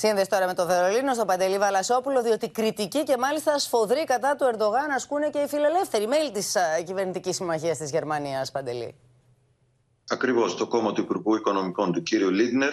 Σύνδεση τώρα με το Βερολίνο στον Παντελή Βαλασόπουλο, διότι κριτική και μάλιστα σφοδρή κατά του Ερντογάν ασκούν και οι φιλελεύθεροι μέλη της κυβερνητικής συμμαχίας της Γερμανίας, Παντελή. Ακριβώς. Το κόμμα του Υπουργού Οικονομικών του κύριου Λίντνερ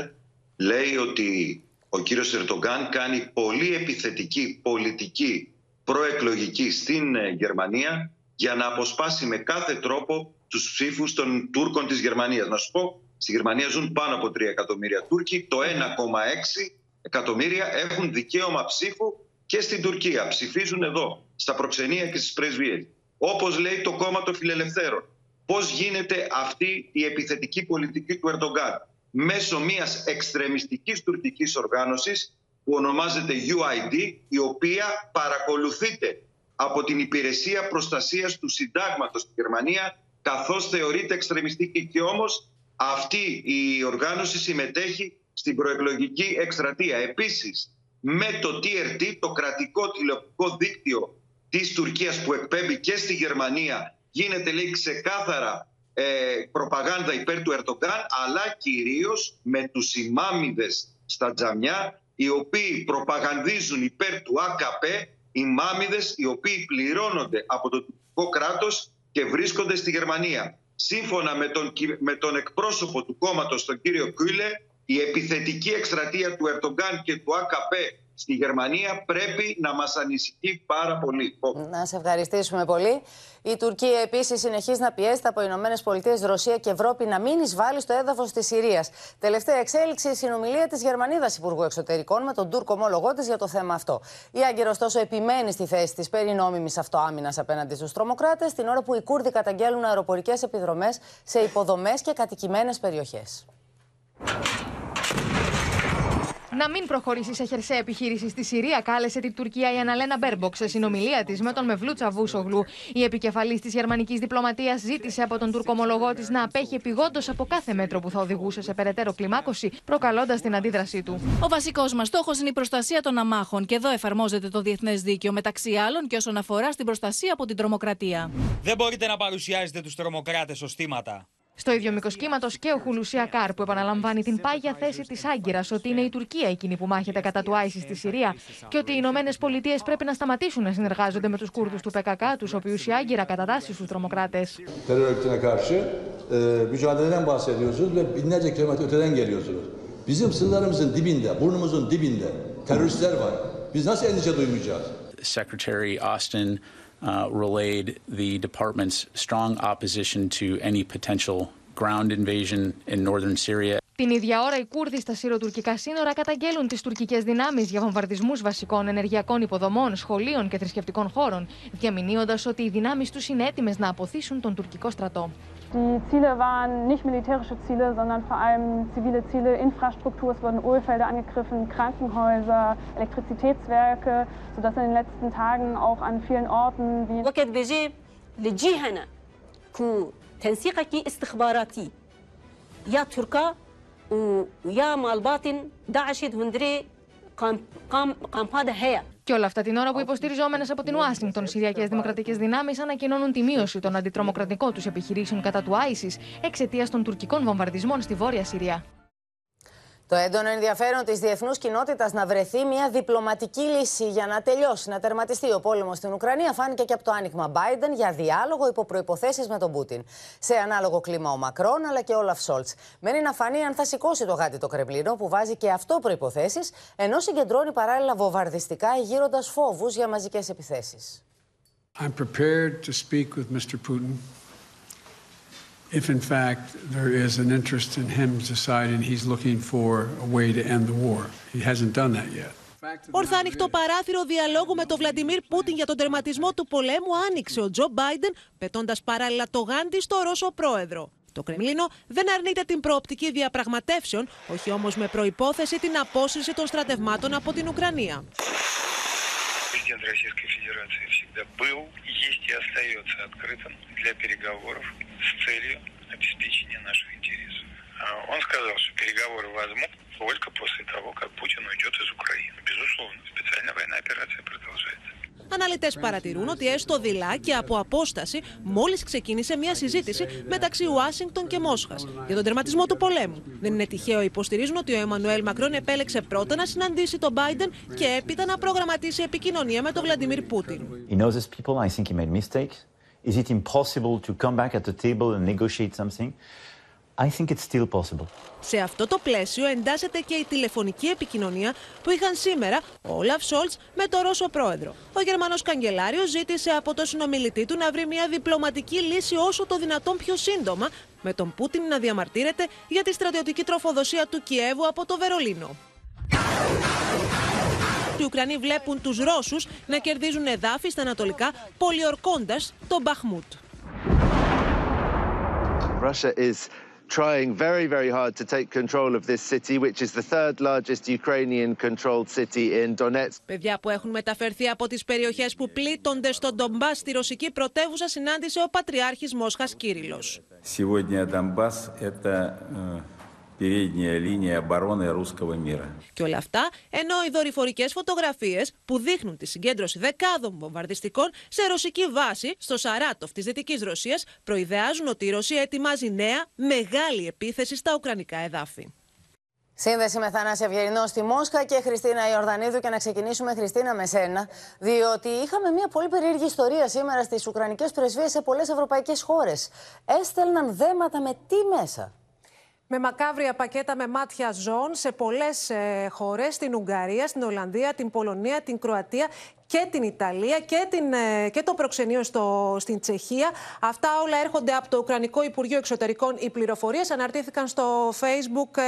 λέει ότι ο κύριος Ερντογάν κάνει πολύ επιθετική πολιτική προεκλογική στην ε, Γερμανία για να αποσπάσει με κάθε τρόπο τους ψήφους των Τούρκων της Γερμανίας. Να σου πω, στη Γερμανία ζουν πάνω από 3 εκατομμύρια Τούρκοι, το 1,6 εκατομμύρια έχουν δικαίωμα ψήφου και στην Τουρκία. Ψηφίζουν εδώ, στα προξενία και στις πρεσβείες. Όπως λέει το κόμμα των φιλελευθέρων. Πώς γίνεται αυτή η επιθετική πολιτική του Ερντογκάν μέσω μιας εξτρεμιστικής τουρκικής οργάνωσης που ονομάζεται UID, η οποία παρακολουθείται από την Υπηρεσία Προστασίας του Συντάγματος στη Γερμανία, καθώς θεωρείται εξτρεμιστική. Και όμως αυτή η οργάνωση συμμετέχει στην προεκλογική εκστρατεία. Επίσης, με το TRT, το κρατικό τηλεοπτικό δίκτυο της Τουρκίας που εκπέμπει και στη Γερμανία, γίνεται λέει ξεκάθαρα ε, προπαγάνδα υπέρ του Ερτογκάν, αλλά κυρίως με τους ημάμιδες στα τζαμιά, οι οποίοι προπαγανδίζουν υπέρ του ΑΚΠ, ημάμιδες οι οποίοι πληρώνονται από το τουρκικό κράτος και βρίσκονται στη Γερμανία. Σύμφωνα με τον, με τον εκπρόσωπο του κόμματος, τον κύριο Κούλε, η επιθετική εκστρατεία του Ερτογκάν και του ΑΚΠ στη Γερμανία πρέπει να μας ανησυχεί πάρα πολύ. Να σε ευχαριστήσουμε πολύ. Η Τουρκία επίσης συνεχίζει να πιέζεται από Ηνωμένες Πολιτείες, Ρωσία και Ευρώπη να μην εισβάλλει στο έδαφος της Συρίας. Τελευταία εξέλιξη η συνομιλία της Γερμανίδας Υπουργού Εξωτερικών με τον Τούρκο ομόλογό της για το θέμα αυτό. Η Άγκυρα, ωστόσο, επιμένει στη θέση της περί νόμιμης αυτοάμυνας απέναντι στους τρομοκράτες, την ώρα που οι Κούρδοι καταγγέλλουν αεροπορικές επιδρομές σε υποδομές και κατοικημένες περιοχές να μην προχωρήσει σε χερσαία επιχείρηση στη Συρία, κάλεσε την Τουρκία η Αναλένα Μπέρμποκ σε συνομιλία της με τον Μεβλούτ Τσαβούσογλου. Η επικεφαλής της γερμανικής διπλωματίας ζήτησε από τον Τούρκο ομολογό της να απέχει επειγόντως από κάθε μέτρο που θα οδηγούσε σε περαιτέρω κλιμάκωση, προκαλώντας την αντίδρασή του. Ο βασικός μας στόχος είναι η προστασία των αμάχων και εδώ εφαρμόζεται το διεθνές δίκαιο μεταξύ άλλων και όσον αφορά στην προστασία από την τρομοκρατία. Δεν μπορείτε να παρουσιάζετε τους τρομοκράτες ως θύματα. Στο ίδιο μήκος κύματος και ο Χουλουσί Ακάρ, που επαναλαμβάνει την πάγια θέση της Άγκυρας ότι είναι η Τουρκία εκείνη που μάχεται κατά του ISIS στη Συρία και ότι οι Ηνωμένες Πολιτείες πρέπει να σταματήσουν να συνεργάζονται με τους Κούρδους του ΠΚΚ, τους οποίους η Άγκυρα κατατάσσει στους τρομοκράτες. Bizim sınırlarımızın dibinde, burnumuzun dibinde teröristler var. Biz nasıl endişe duymayacağız? Secretary Austin uh, relayed the department's strong opposition to any potential ground invasion in northern Syria. Την ίδια ώρα, οι Κούρδοι στα συροτουρκικά σύνορα καταγγέλουν τις τουρκικές δυνάμεις για βομβαρδισμούς βασικών ενεργειακών υποδομών, σχολείων και θρησκευτικών χώρων, διαμηνύοντας ότι οι δυνάμεις τους είναι έτοιμες να αποθήσουν τον τουρκικό στρατό. Die Ziele waren nicht militärische Ziele, sondern vor allem zivile Ziele, Infrastruktur. Es wurden Ölfelder angegriffen, Krankenhäuser, Elektrizitätswerke, sodass in den letzten Tagen auch an vielen Orten wie وقت بيجي لجيهنا كو تنسيقك استخباراتي يا تركا ويا مال باطن داعش هندري قام قام قام هذا هي Και όλα αυτά την ώρα που υποστηριζόμενες από την Ουάσιγκτον Συριακές Δημοκρατικές Δυνάμεις ανακοινώνουν τη μείωση των αντιτρομοκρατικών τους επιχειρήσεων κατά του ISIS εξαιτίας των τουρκικών βομβαρδισμών στη Βόρεια Συρία. Το έντονο ενδιαφέρον της διεθνούς κοινότητας να βρεθεί μια διπλωματική λύση για να τελειώσει, να τερματιστεί ο πόλεμος στην Ουκρανία φάνηκε και από το άνοιγμα Biden για διάλογο υπό προποθέσει με τον Πούτιν. Σε ανάλογο κλίμα ο Μακρόν αλλά και ο Όλαφ Σόλτς. Μένει να φανεί αν θα σηκώσει το γάτι το Κρεμλίνο που βάζει και αυτό προποθέσει, ενώ συγκεντρώνει παράλληλα βομβαρδιστικά γύροντας φόβους για μαζικές επιθέσεις. I'm prepared to speak with Mr. Putin if in fact there is an interest in him deciding he's looking for a way to end the war. He hasn't done that yet. Ορθά ανοιχτό παράθυρο διαλόγου με τον Βλαντιμίρ Πούτιν για τον τερματισμό του πολέμου άνοιξε ο Τζο Μπάιντεν, πετώντας παράλληλα το γάντι στο Ρώσο πρόεδρο. Το Κρεμλίνο δεν αρνείται την προοπτική διαπραγματεύσεων, όχι όμως με προπόθεση την απόσυρση των στρατευμάτων από την Ουκρανία. Президент Российской Федерации всегда был, есть и остается открытым для переговоров с целью обеспечения наших интересов. Он сказал, что переговоры возможны только после того, как Путин уйдет из Украины. Безусловно, специальная военная операция продолжается. Αναλυτές παρατηρούν ότι έστω δειλά και από απόσταση μόλις ξεκίνησε μια συζήτηση μεταξύ Ουάσιγκτον και Μόσχας για τον τερματισμό του πολέμου. Δεν είναι τυχαίο, υποστηρίζουν ότι ο Εμμανουέλ Μακρόν επέλεξε πρώτα να συναντήσει τον Biden και έπειτα να προγραμματίσει επικοινωνία με τον Βλαντιμίρ Πούτιν. He knows his people. I think he made mistakes. Is it impossible to come back at the table and negotiate something? I think it's still possible. Σε αυτό το πλαίσιο εντάσσεται και η τηλεφωνική επικοινωνία που είχαν σήμερα ο Όλαφ Σόλτ με τον Ρώσο πρόεδρο. Ο Γερμανός καγκελάριος ζήτησε από τον συνομιλητή του να βρει μια διπλωματική λύση όσο το δυνατόν πιο σύντομα, με τον Πούτιν να διαμαρτύρεται για τη στρατιωτική τροφοδοσία του Κιέβου από το Βερολίνο. Οι Ουκρανοί βλέπουν τους Ρώσους να κερδίζουν εδάφη στα ανατολικά, πολιορκώντας τον Μπαχμούτ. Russia is trying very, very hard to take control of this city, which is the third largest Ukrainian controlled city in Donetsk. Παιδιά που έχουν μεταφερθεί από τις περιοχές που πλήττονται στον Ντομπά στη ρωσική πρωτεύουσα συνάντησε ο Πατριάρχης Μόσχας Κύριλλος. Сегодня Донбасс – это э, передняя линия обороны русского мира. Και όλα αυτά ενώ οι δορυφορικές φωτογραφίες που δείχνουν τη συγκέντρωση δεκάδων βομβαρδιστικών σε ρωσική βάση στο Σαράτοφ της Δυτικής Ρωσίας προειδεάζουν ότι η Ρωσία ετοιμάζει νέα μεγάλη επίθεση στα ουκρανικά εδάφη. Σύνδεση με Θανάση Ευγερινό στη Μόσχα και Χριστίνα Ιορδανίδου και να ξεκινήσουμε Χριστίνα με σένα, διότι είχαμε μια πολύ περίεργη ιστορία σήμερα στις Ουκρανικές πρεσβείες σε πολλές ευρωπαϊκές χώρες. Έστελναν δέματα με τι μέσα. Με μακάβρια πακέτα με μάτια ζώων σε πολλές ε, χώρες, στην Ουγγαρία, στην Ολλανδία, την Πολωνία, την Κροατία και την Ιταλία και, την, ε, και το προξενείο στο, στην Τσεχία. Αυτά όλα έρχονται από το Ουκρανικό Υπουργείο Εξωτερικών. Οι πληροφορίες αναρτήθηκαν στο Facebook,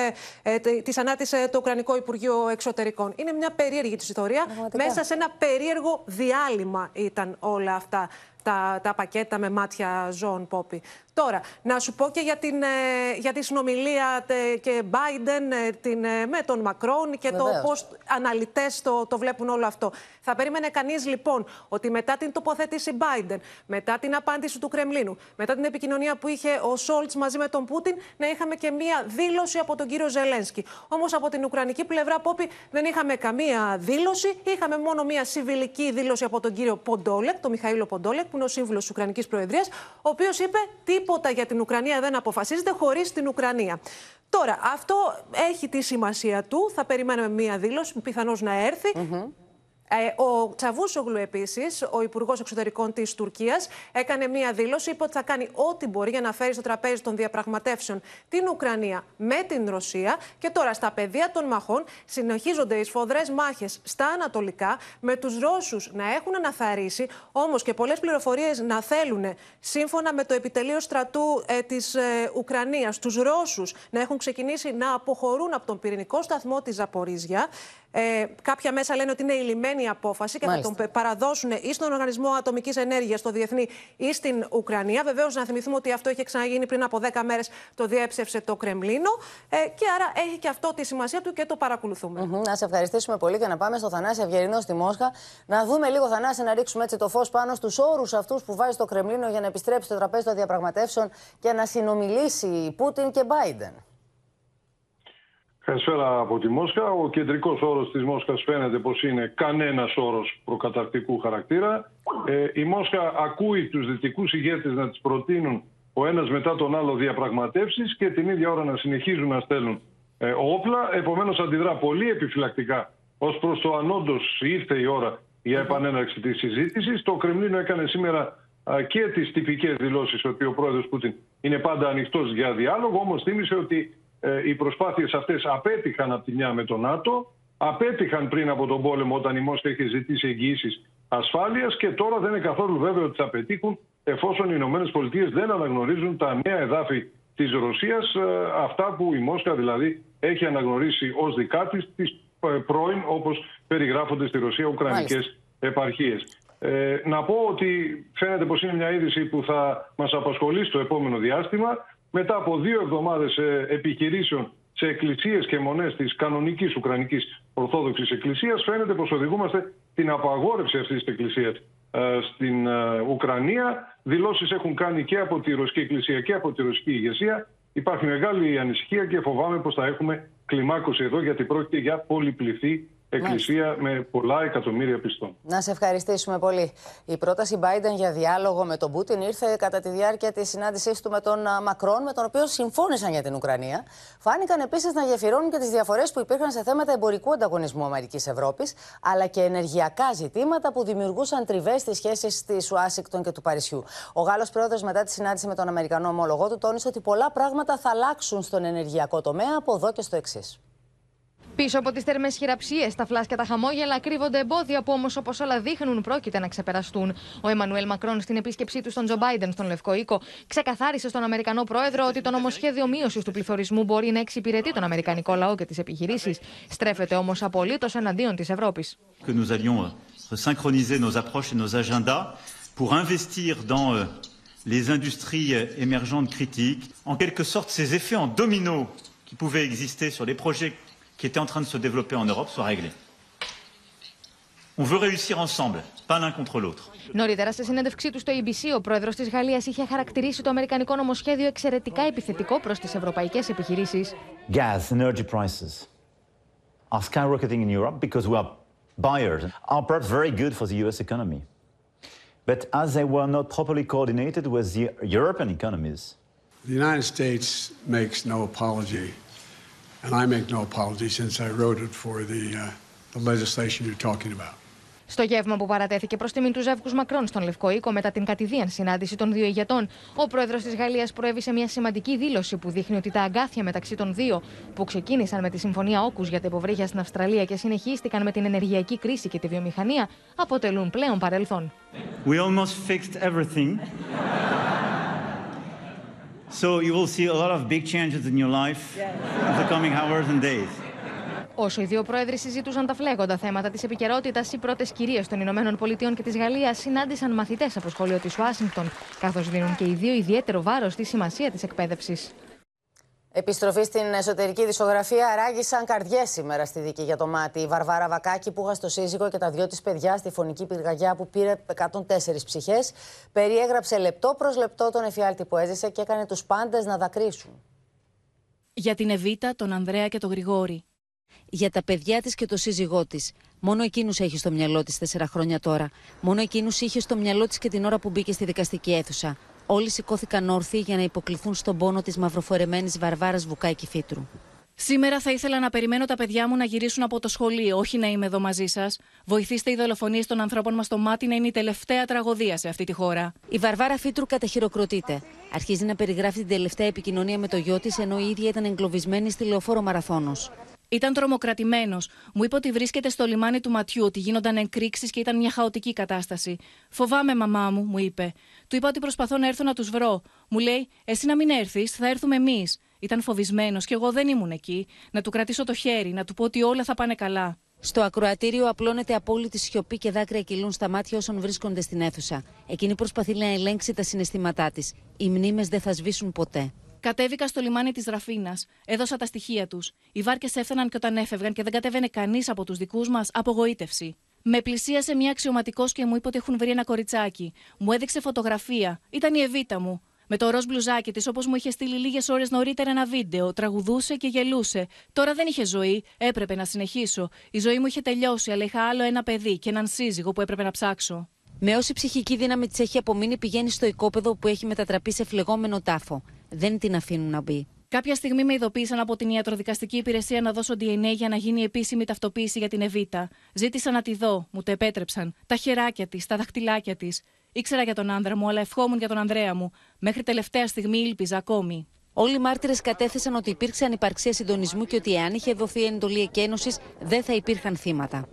ε, ε, τις ανάρτησε το Ουκρανικό Υπουργείο Εξωτερικών. Είναι μια περίεργη της ιστορία. Μέσα σε ένα περίεργο διάλειμμα ήταν όλα αυτά τα, τα πακέτα με μάτια ζώων, Πόπι. Τώρα, να σου πω και για, την, ε, για τη συνομιλία τε, και Biden ε, την, ε, με τον Μακρόν και Βεβαίως. το πώς αναλυτές το, το βλέπουν όλο αυτό. Θα περίμενε κανείς λοιπόν ότι μετά την τοποθέτηση Biden, μετά την απάντηση του Κρεμλίνου, μετά την επικοινωνία που είχε ο Σόλτς μαζί με τον Πούτιν, να είχαμε και μία δήλωση από τον κύριο Ζελένσκι. Όμως από την Ουκρανική πλευρά, Πόπι, δεν είχαμε καμία δήλωση. Είχαμε μόνο μία συμβιλική δήλωση από τον κύριο Ποντόλεκ, τον Μιχαήλο Ποντόλεκ, που είναι ο σύμβουλος της Ουκρανικής Προεδρίας, ο οποίος είπε τίποτα για την Ουκρανία δεν αποφασίζεται χωρίς την Ουκρανία. Τώρα, αυτό έχει τη σημασία του. Θα περιμένουμε μία δήλωση, πιθανώς να έρθει. Ε, ο Τσαβούσογλου επίσης, ο Υπουργός Εξωτερικών της Τουρκίας, έκανε μία δήλωση. Είπε ότι θα κάνει ό,τι μπορεί για να φέρει στο τραπέζι των διαπραγματεύσεων την Ουκρανία με την Ρωσία. Και τώρα στα πεδία των μαχών συνεχίζονται οι σφοδρές μάχες στα Ανατολικά, με τους Ρώσους να έχουν αναθαρρήσει, όμως και πολλές πληροφορίες να θέλουν, σύμφωνα με το επιτελείο στρατού ε, της ε, Ουκρανίας, τους Ρώσους να έχουν ξεκινήσει να αποχωρούν από τον πυρηνικό σταθμό της Ζαπορίζια. Ε, κάποια μέσα λένε ότι είναι η λιμένη απόφαση και Μάλιστα. θα τον παραδώσουν ή στον Οργανισμό Ατομικής Ενέργειας, στο Διεθνή, ή στην Ουκρανία. Βεβαίως, να θυμηθούμε ότι αυτό είχε ξαναγίνει πριν από 10 μέρες, το διέψευσε το Κρεμλίνο. Ε, και άρα έχει και αυτό τη σημασία του και το παρακολουθούμε. Mm -hmm. Να σε ευχαριστήσουμε πολύ και να πάμε στο Θανάση Ευγερινό στη Μόσχα. Να δούμε λίγο, Θανάση, να ρίξουμε έτσι το φως πάνω στους όρους αυτούς που βάζει το Κρεμλίνο για να επιστρέψει στο τραπέζι των διαπραγματεύσεων και να συνομιλήσει Πούτιν και Biden. Καλησπέρα από τη Μόσχα. Ο κεντρικός όρος της Μόσχας φαίνεται πως είναι κανένας όρος προκαταρκτικού χαρακτήρα. Ε, η Μόσχα ακούει τους δυτικούς ηγέτες να τις προτείνουν ο ένας μετά τον άλλο διαπραγματεύσεις και την ίδια ώρα να συνεχίζουν να στέλνουν ε, όπλα. Επομένως, αντιδρά πολύ επιφυλακτικά ως προς το αν όντως ήρθε η ώρα για επανέναρξη της συζήτησης. Το Κρεμλίνο έκανε σήμερα και τις τυπικές δηλώσεις ότι ο πρόεδρος Πούτιν είναι πάντα ανοιχτός για διάλογο. Όμως θύμισε ότι ε, οι προσπάθειες αυτές απέτυχαν από τη μια με τον ΝΑΤΟ, απέτυχαν πριν από τον πόλεμο όταν η Μόσχα είχε ζητήσει εγγυήσεις ασφάλειας και τώρα δεν είναι καθόλου βέβαιο ότι θα πετύχουν εφόσον οι Ηνωμένες Πολιτείες δεν αναγνωρίζουν τα νέα εδάφη της Ρωσίας, ε, αυτά που η Μόσχα δηλαδή έχει αναγνωρίσει ως δικά της, τις ε, πρώην όπως περιγράφονται στη Ρωσία ουκρανικές επαρχίες. Ε, να πω ότι φαίνεται πως είναι μια είδηση που θα μας απασχολεί στο επόμενο διάστημα μετά από δύο εβδομάδες ε, επιχειρήσεων σε εκκλησίες και μονές της κανονικής Ουκρανικής Ορθόδοξης Εκκλησίας φαίνεται πως οδηγούμαστε την απαγόρευση αυτής της εκκλησίας ε, στην ε, Ουκρανία. Δηλώσεις έχουν κάνει και από τη Ρωσική Εκκλησία και από τη Ρωσική ηγεσία. Υπάρχει μεγάλη ανησυχία και φοβάμαι πως θα έχουμε κλιμάκωση εδώ γιατί πρόκειται για πολυπληθή εκκλησία με πολλά εκατομμύρια πιστών. Να σε ευχαριστήσουμε πολύ. Η πρόταση Biden για διάλογο με τον Πούτιν ήρθε κατά τη διάρκεια της συνάντησής του με τον Μακρόν, με τον οποίο συμφώνησαν για την Ουκρανία. Φάνηκαν επίσης να γεφυρώνουν και τις διαφορές που υπήρχαν σε θέματα εμπορικού ανταγωνισμού Αμερική-Ευρώπη, αλλά και ενεργειακά ζητήματα που δημιουργούσαν τριβές στις σχέσεις της Ουάσιγκτον και του Παρισιού. Ο Γάλλος πρόεδρος, μετά τη συνάντηση με τον Αμερικανό ομολογό του, τόνισε ότι πολλά πράγματα θα αλλάξουν στον ενεργειακό τομέα από εδώ και στο εξής. Πίσω από τις θερμές χειραψίες, τα φλάσια και τα χαμόγελα κρύβονται εμπόδια που όμως, όπως όλα δείχνουν, πρόκειται να ξεπεραστούν. Ο Εμμανουέλ Μακρόν, στην επίσκεψή του στον Τζο Μπάιντεν στον Λευκό Οίκο, ξεκαθάρισε στον Αμερικανό πρόεδρο ότι το νομοσχέδιο μείωσης του πληθωρισμού μπορεί να εξυπηρετεί τον Αμερικανικό λαό και τις επιχειρήσεις. Στρέφεται όμως απολύτως εναντίον της Ευρώπης. pour investir dans les industries émergentes critiques, en quelque sorte ces effets en domino qui pouvaient exister sur les projets qui était en train de se développer en Europe soit réglé. On veut réussir ensemble, pas l'un contre l'autre. Νωρίτερα, σε συνέντευξή του στο ABC, ο πρόεδρο τη Γαλλία είχε χαρακτηρίσει το αμερικανικό νομοσχέδιο εξαιρετικά επιθετικό προ τι ευρωπαϊκέ επιχειρήσει. Gas, energy prices are skyrocketing in Europe because we are buyers, are perhaps very good for the US economy. But as they were not properly coordinated with the European economies. The United States makes no apology And I make no apology since I wrote it for the, uh, the legislation you're talking about. Στο γεύμα που παρατέθηκε προς τιμήν του ζεύγους Μακρόν στον Λευκό Οίκο μετά την κατηδίαν συνάντηση των δύο ηγετών, ο πρόεδρος της Γαλλίας προέβησε μια σημαντική δήλωση που δείχνει ότι τα αγκάθια μεταξύ των δύο, που ξεκίνησαν με τη Συμφωνία Όκους για τα υποβρύχια στην Αυστραλία και συνεχίστηκαν με την ενεργειακή κρίση και τη βιομηχανία, αποτελούν πλέον παρελθόν. We almost fixed everything. So you will see a lot of big changes in your life in the coming hours and days. Όσο οι δύο πρόεδροι συζητούσαν τα φλέγοντα θέματα της επικαιρότητας, οι πρώτες κυρίες των Ηνωμένων Πολιτειών και της Γαλλίας συνάντησαν μαθητές από σχολείο της Ουάσιγκτον, καθώς δίνουν και οι δύο ιδιαίτερο βάρος στη σημασία της εκπαίδευσης. Επιστροφή στην εσωτερική δισογραφία ράγισαν καρδιές σήμερα στη δίκη για το μάτι. Η Βαρβάρα Βακάκη, που είχα στο σύζυγο και τα δυο της παιδιά στη φωνική πυργαγιά που πήρε 104 ψυχές, περιέγραψε λεπτό προς λεπτό τον εφιάλτη που έζησε και έκανε τους πάντες να δακρύσουν. Για την Εβίτα, τον Ανδρέα και τον Γρηγόρη. Για τα παιδιά της και το σύζυγό της. Μόνο εκείνους έχει στο μυαλό της τέσσερα χρόνια τώρα. Μόνο εκείνους είχε στο μυαλό της και την ώρα που μπήκε στη δικαστική αίθουσα. Όλοι σηκώθηκαν όρθιοι για να υποκληθούν στον πόνο της μαυροφορεμένης Βαρβάρας Βουκάκη Φίτρου. Σήμερα θα ήθελα να περιμένω τα παιδιά μου να γυρίσουν από το σχολείο, όχι να είμαι εδώ μαζί σας. Βοηθήστε οι δολοφονίες των ανθρώπων μας στο μάτι να είναι η τελευταία τραγωδία σε αυτή τη χώρα. Η Βαρβάρα Φίτρου καταχειροκροτείται. Αρχίζει να περιγράφει την τελευταία επικοινωνία με το γιο της, ενώ η ίδια ήταν εγκλωβισμένη στη λεωφόρο Μαραθώνος. Ήταν τρομοκρατημένος. Μου είπε ότι βρίσκεται στο λιμάνι του ματιού, ότι γίνονταν εκρήξεις και ήταν μια χαοτική κατάσταση. Φοβάμαι, μαμά μου, μου είπε. Του είπα ότι προσπαθώ να έρθω να τους βρω. Μου λέει, Εσύ να μην έρθεις, θα έρθουμε εμείς. Ήταν φοβισμένος και εγώ δεν ήμουν εκεί. Να του κρατήσω το χέρι, να του πω ότι όλα θα πάνε καλά. Στο ακροατήριο απλώνεται απόλυτη σιωπή και δάκρυα κυλούν στα μάτια όσων βρίσκονται στην αίθουσα. Εκείνη προσπαθεί να ελέγξει τα συναισθήματά της. Οι μνήμες δεν θα σβήσουν ποτέ. Κατέβηκα στο λιμάνι της Ραφίνας. Έδωσα τα στοιχεία τους. Οι βάρκες έφταναν και όταν έφευγαν και δεν κατέβαινε κανείς από τους δικούς μας, απογοήτευση. Με πλησίασε μια αξιωματικός και μου είπε ότι έχουν βρει ένα κοριτσάκι. Μου έδειξε φωτογραφία. Ήταν η Εβίτα μου. Με το ροζ μπλουζάκι της, όπως μου είχε στείλει λίγες ώρες νωρίτερα ένα βίντεο, τραγουδούσε και γελούσε. Τώρα δεν είχε ζωή, έπρεπε να συνεχίσω. Η ζωή μου είχε τελειώσει, αλλά είχα άλλο ένα παιδί και έναν σύζυγο που έπρεπε να ψάξω. Με όση ψυχική δύναμη της έχει απομείνει, πηγαίνει στο οικόπεδο που έχει μετατραπεί σε φλεγόμενο τάφο. Δεν την αφήνουν να μπει. Κάποια στιγμή με ειδοποίησαν από την ιατροδικαστική υπηρεσία να δώσω DNA για να γίνει επίσημη ταυτοποίηση για την Εβίτα. Ζήτησα να τη δω, μου το επέτρεψαν. Τα χεράκια της, τα δαχτυλάκια της. Ήξερα για τον άνδρα μου, αλλά ευχόμουν για τον Ανδρέα μου. Μέχρι τελευταία στιγμή ήλπιζα ακόμη. Όλοι οι μάρτυρες κατέθεσαν ότι υπήρξε ανυπαρξία συντονισμού και ότι εάν είχε δοθεί εντολή εκένωσης, δεν θα υπήρχαν θύματα.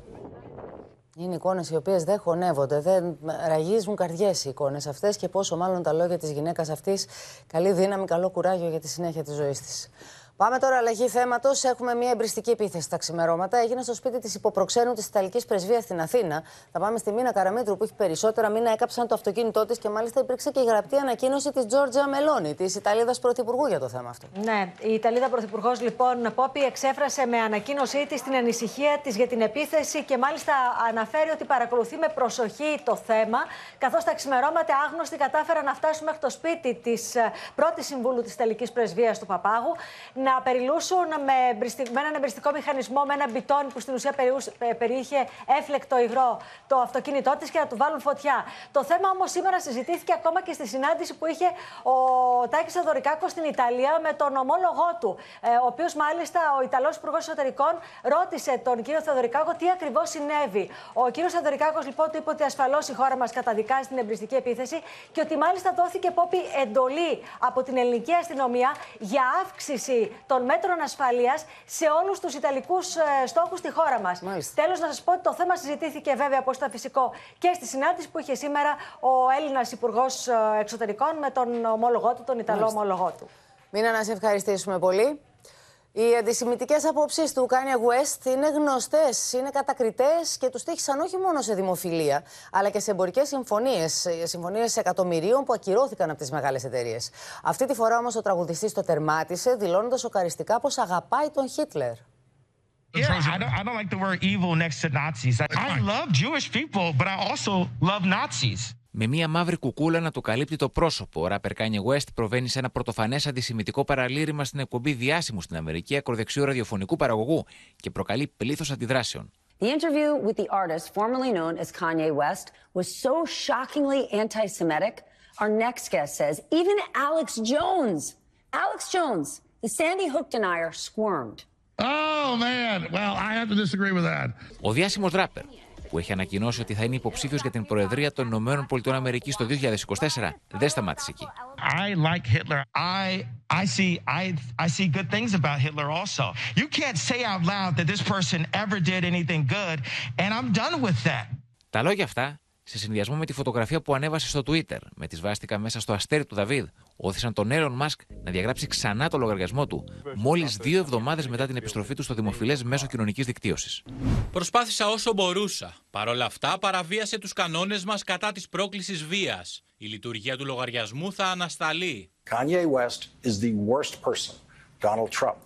Είναι εικόνες οι οποίες δεν χωνεύονται, δεν ραγίζουν καρδιές οι εικόνες αυτές και πόσο μάλλον τα λόγια της γυναίκας αυτής. Καλή δύναμη, καλό κουράγιο για τη συνέχεια της ζωής της. Πάμε τώρα, αλλαγή θέματος. Έχουμε μια εμπριστική επίθεση στα ξημερώματα. Έγινε στο σπίτι της υποπροξένου της Ιταλικής Πρεσβείας στην Αθήνα. Θα πάμε στη Μίνα Καραμίτρου που έχει περισσότερα. Μίνα έκαψαν το αυτοκίνητό της και μάλιστα υπήρξε και η γραπτή ανακοίνωση της Τζόρτζια Μελώνη, της Ιταλίδας Πρωθυπουργού για το θέμα αυτό. Ναι, η Ιταλίδα Πρωθυπουργός λοιπόν, Πόπη, εξέφρασε με ανακοίνωσή της την ανησυχία της για την επίθεση και μάλιστα αναφέρει ότι παρακολουθεί με προσοχή το θέμα. Καθώς τα ξημερώματα άγνωστοι κατάφεραν να φτάσουν μέχρι το σπίτι της πρώτης συμβούλου της Ιταλικής Πρεσβείας του Παπάγου να περιλούσουν με, με έναν εμπριστικό μηχανισμό, με ένα μπιτόνι που στην ουσία περιείχε έφλεκτο υγρό το αυτοκίνητό της και να του βάλουν φωτιά. Το θέμα όμως σήμερα συζητήθηκε ακόμα και στη συνάντηση που είχε ο Τάκης Θεοδωρικάκος στην Ιταλία με τον ομόλογό του. Ε, ο οποίος μάλιστα ο Ιταλός Υπουργός Εσωτερικών ρώτησε τον κύριο Θεοδωρικάκο τι ακριβώς συνέβη. Ο κύριος Θεοδωρικάκος λοιπόν του είπε ότι ασφαλώς η χώρα μας καταδικάζει την εμπριστική επίθεση και ότι μάλιστα δόθηκε πόπη εντολή από την ελληνική αστυνομία για αύξηση των μέτρων ασφαλείας σε όλους τους Ιταλικούς ε, στόχους στη χώρα μας. Τέλος, να σας πω ότι το θέμα συζητήθηκε βέβαια, όπω ήταν φυσικό, και στη συνάντηση που είχε σήμερα ο Έλληνας Υπουργός ε, Εξωτερικών με τον ομόλογό του, τον Ιταλό Μάλιστα. ομόλογό του. Μήνα να σε ευχαριστήσουμε πολύ. Οι αντισημιτικές απόψεις του Κάνια West είναι γνωστές, είναι κατακριτές και τους τύχησαν όχι μόνο σε δημοφιλία, αλλά και σε εμπορικές συμφωνίες. Συμφωνίες εκατομμυρίων που ακυρώθηκαν από τις μεγάλες εταιρείες. Αυτή τη φορά όμως ο τραγουδιστής το τερμάτισε, δηλώνοντας σοκαριστικά πως αγαπάει τον Χίτλερ. Yeah, I don't, I don't like the word evil next to Nazis. I love Jewish people, but I also love Nazis. Με μία μαύρη κουκούλα να το καλύπτει το πρόσωπο, ο ράπερ Kanye West προβαίνει σε ένα πρωτοφανές αντισημιτικό παραλήρημα στην εκπομπή διάσημου στην Αμερική ακροδεξιού ραδιοφωνικού παραγωγού και προκαλεί πλήθος αντιδράσεων. The interview with the artist formerly known as Kanye West was so shockingly anti Semitic. Our next guest says even Alex Jones, Alex Jones, the Sandy Hook denier, squirmed. Oh man, well, I have to disagree with that. Ο διάσημος ράπερ που έχει ανακοινώσει ότι θα είναι υποψήφιος για την Προεδρία των Ηνωμένων Πολιτειών Αμερικής το 2024, δεν σταμάτησε εκεί. I like Hitler. I I see I I see good things about Hitler also. You can't say out loud that this person ever did anything good and I'm done with that. Τα λόγια αυτά σε συνδυασμό με τη φωτογραφία που ανέβασε στο Twitter με τη σβάστηκα μέσα στο αστέρι του Δαβίδ, όθησαν τον Έλλον Μάσκ να διαγράψει ξανά το λογαριασμό του, μόλις δύο εβδομάδες μετά την επιστροφή του στο δημοφιλές μέσω κοινωνικής δικτύωσης. Προσπάθησα όσο μπορούσα. Παρ' όλα αυτά, παραβίασε τους κανόνες μας κατά της πρόκλησης βίας. Η λειτουργία του λογαριασμού θα ανασταλεί. Kanye West is the worst person Donald Trump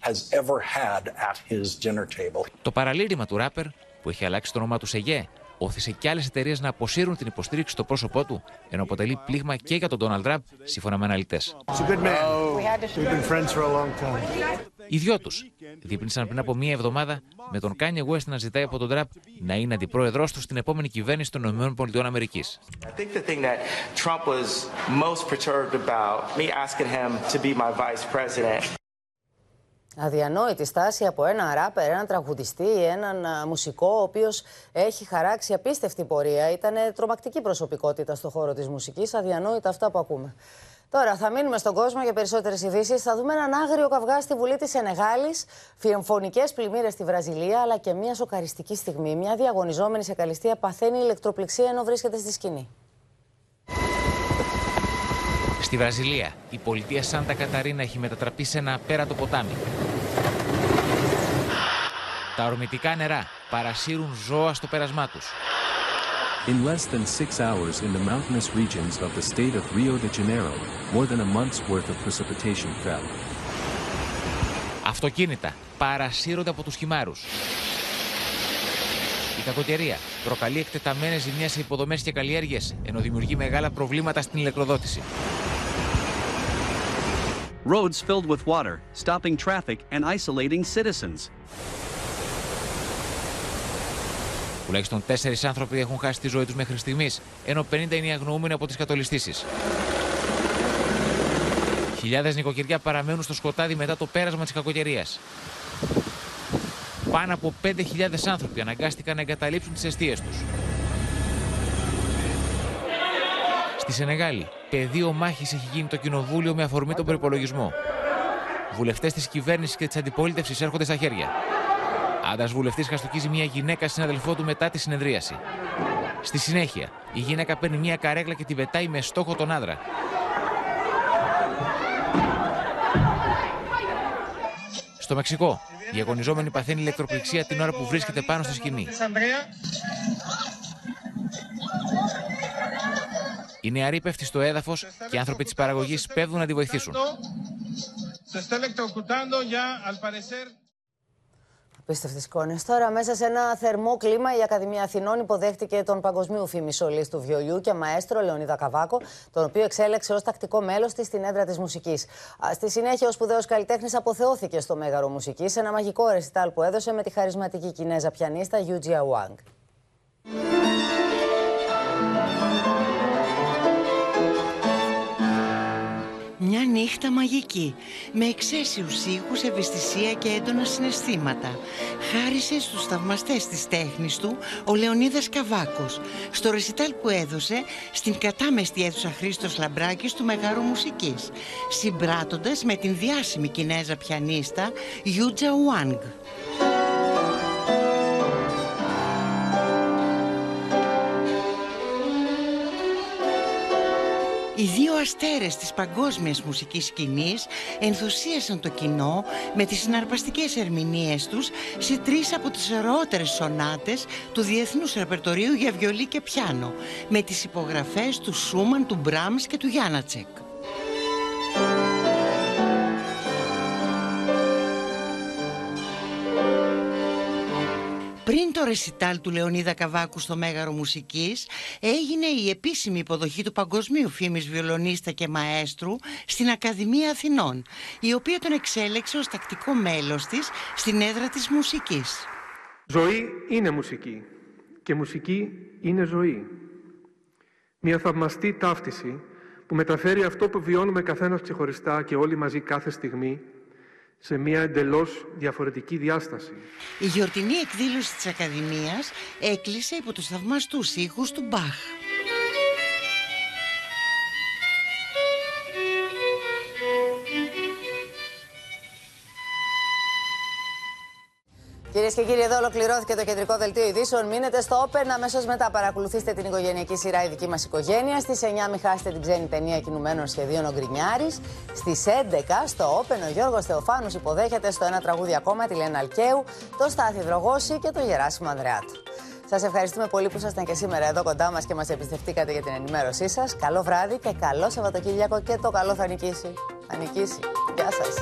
has ever had at his dinner table. Το παραλήρημα του ράπερ, που έχει αλλάξει το όνομά του σε Γε, όθησε και άλλες εταιρείες να αποσύρουν την υποστήριξη στο πρόσωπό του, ενώ αποτελεί πλήγμα και για τον Ντόναλντ Τραμπ, σύμφωνα με αναλυτές. Οι δυο τους δείπνησαν πριν από μία εβδομάδα με τον Kanye West να ζητάει από τον Τραμπ να είναι αντιπρόεδρός του στην επόμενη κυβέρνηση των ΗΠΑ. Αδιανόητη στάση από ένα ράπερ, έναν τραγουδιστή, έναν μουσικό, ο οποίος έχει χαράξει απίστευτη πορεία. Ήταν τρομακτική προσωπικότητα στον χώρο της μουσικής. Αδιανόητα αυτά που ακούμε. Τώρα θα μείνουμε στον κόσμο για περισσότερες ειδήσεις. Θα δούμε έναν άγριο καυγά στη Βουλή της Ενεγάλη, φιεμφωνικές πλημμύρες στη Βραζιλία, αλλά και μια σοκαριστική στιγμή. Μια διαγωνιζόμενη σε καλυστία παθαίνει ηλεκτροπληξία ενώ βρίσκεται στη σκηνή. Στη Βραζιλία, η πολιτεία Σάντα Καταρίνα έχει μετατραπεί σε ένα απέρατο ποτάμι. Τα ορμητικά νερά παρασύρουν ζώα στο πέρασμά τους. In less than six hours in the mountainous regions of the state of Rio de Janeiro, more than a month's worth of precipitation fell. Αυτοκίνητα παρασύρονται από τους χυμάρους. Η κακοκαιρία προκαλεί εκτεταμένες ζημιές σε υποδομές και καλλιέργειες, ενώ δημιουργεί μεγάλα προβλήματα στην ηλεκτροδότηση. Roads filled with water, stopping traffic and isolating citizens. Τουλάχιστον τέσσερις άνθρωποι έχουν χάσει τη ζωή τους μέχρι στιγμής, ενώ 50 είναι οι αγνοούμενοι από τις κατολιστήσεις. Χιλιάδες νοικοκυριά παραμένουν στο σκοτάδι μετά το πέρασμα της κακοκαιρίας. Πάνω από 5.000 άνθρωποι αναγκάστηκαν να εγκαταλείψουν τις αιστείες τους. Στη Σενεγάλη, πεδίο μάχης έχει γίνει το κοινοβούλιο με αφορμή τον προπολογισμό. Βουλευτές της κυβέρνησης και της αντιπολίτευσης έρχονται στα χέρια. Άντρα βουλευτής χαστοκίζει μια γυναίκα συναδελφό του μετά τη συνεδρίαση. Στη συνέχεια, η γυναίκα παίρνει μια καρέκλα και την πετάει με στόχο τον άντρα. Στο Μεξικό, η αγωνιζόμενη παθαίνει ηλεκτροπληξία την ώρα που βρίσκεται πάνω στη σκηνή. Η νεαρή πέφτει στο έδαφος και οι άνθρωποι της παραγωγής πέφτουν να τη βοηθήσουν. Απίστευτες εικόνες. Τώρα, μέσα σε ένα θερμό κλίμα, η Ακαδημία Αθηνών υποδέχτηκε τον παγκοσμίου φήμη σολή του βιολιού και μαέστρο Λεωνίδα Καβάκο, τον οποίο εξέλεξε ως τακτικό μέλος της στην έδρα της μουσικής. Στη συνέχεια, ο σπουδαίος καλλιτέχνης αποθεώθηκε στο Μέγαρο Μουσικής σε ένα μαγικό ρεσιτάλ που έδωσε με τη χαρισματική Κινέζα πιανίστα Γιούτζια Ουάνγκ. Μια νύχτα μαγική, με εξαίσιους ήχους, ευαισθησία και έντονα συναισθήματα. Χάρισε στους θαυμαστές της τέχνης του ο Λεωνίδας Καβάκος, στο ρεσιτάλ που έδωσε στην κατάμεστη αίθουσα Χρήστος Λαμπράκης του Μεγάρου Μουσικής, συμπράττοντας με την διάσημη Κινέζα πιανίστα Γιούτζα Ουάνγκ. Οι δύο αστέρες της παγκόσμιας μουσικής σκηνής ενθουσίασαν το κοινό με τις συναρπαστικές ερμηνείες τους σε τρεις από τις ωραιότερες σονάτες του Διεθνούς Ρεπερτορίου για βιολί και πιάνο με τις υπογραφές του Σούμαν, του Μπράμς και του Γιάνατσεκ. Πριν το ρεσιτάλ του Λεωνίδα Καβάκου στο Μέγαρο Μουσικής έγινε η επίσημη υποδοχή του παγκοσμίου φήμης βιολονίστα και μαέστρου στην Ακαδημία Αθηνών η οποία τον εξέλεξε ως τακτικό μέλος της στην έδρα της μουσικής. Ζωή είναι μουσική και μουσική είναι ζωή. Μια θαυμαστή ταύτιση που μεταφέρει αυτό που βιώνουμε καθένας ξεχωριστά και όλοι μαζί κάθε στιγμή σε μια εντελώς διαφορετική διάσταση. Η γιορτινή εκδήλωση της Ακαδημίας έκλεισε υπό τους θαυμαστούς ήχους του Μπαχ. Και κύριοι, εδώ ολοκληρώθηκε το κεντρικό δελτίο ειδήσεων. Μείνετε στο Open. Αμέσως μετά παρακολουθήστε την οικογενειακή σειρά Η δική μας οικογένεια. Στις 9 μην χάσετε την ξένη ταινία κινουμένων σχεδίων Ο Γκρινιάρης. Στις 11 στο Open ο Γιώργος Θεοφάνους υποδέχεται στο ένα τραγούδι ακόμα τη Λένα Αλκαίου, το Στάθη Δρογόση και το Γεράσιμο Ανδρεάτου. Σας ευχαριστούμε πολύ που ήσασταν και σήμερα εδώ κοντά μας και μας εμπιστευτήκατε για την ενημέρωσή σας. Καλό βράδυ και καλό Σαββατοκύριακο και το καλό θα νικήσει. Θα νικήσει. Γεια σας.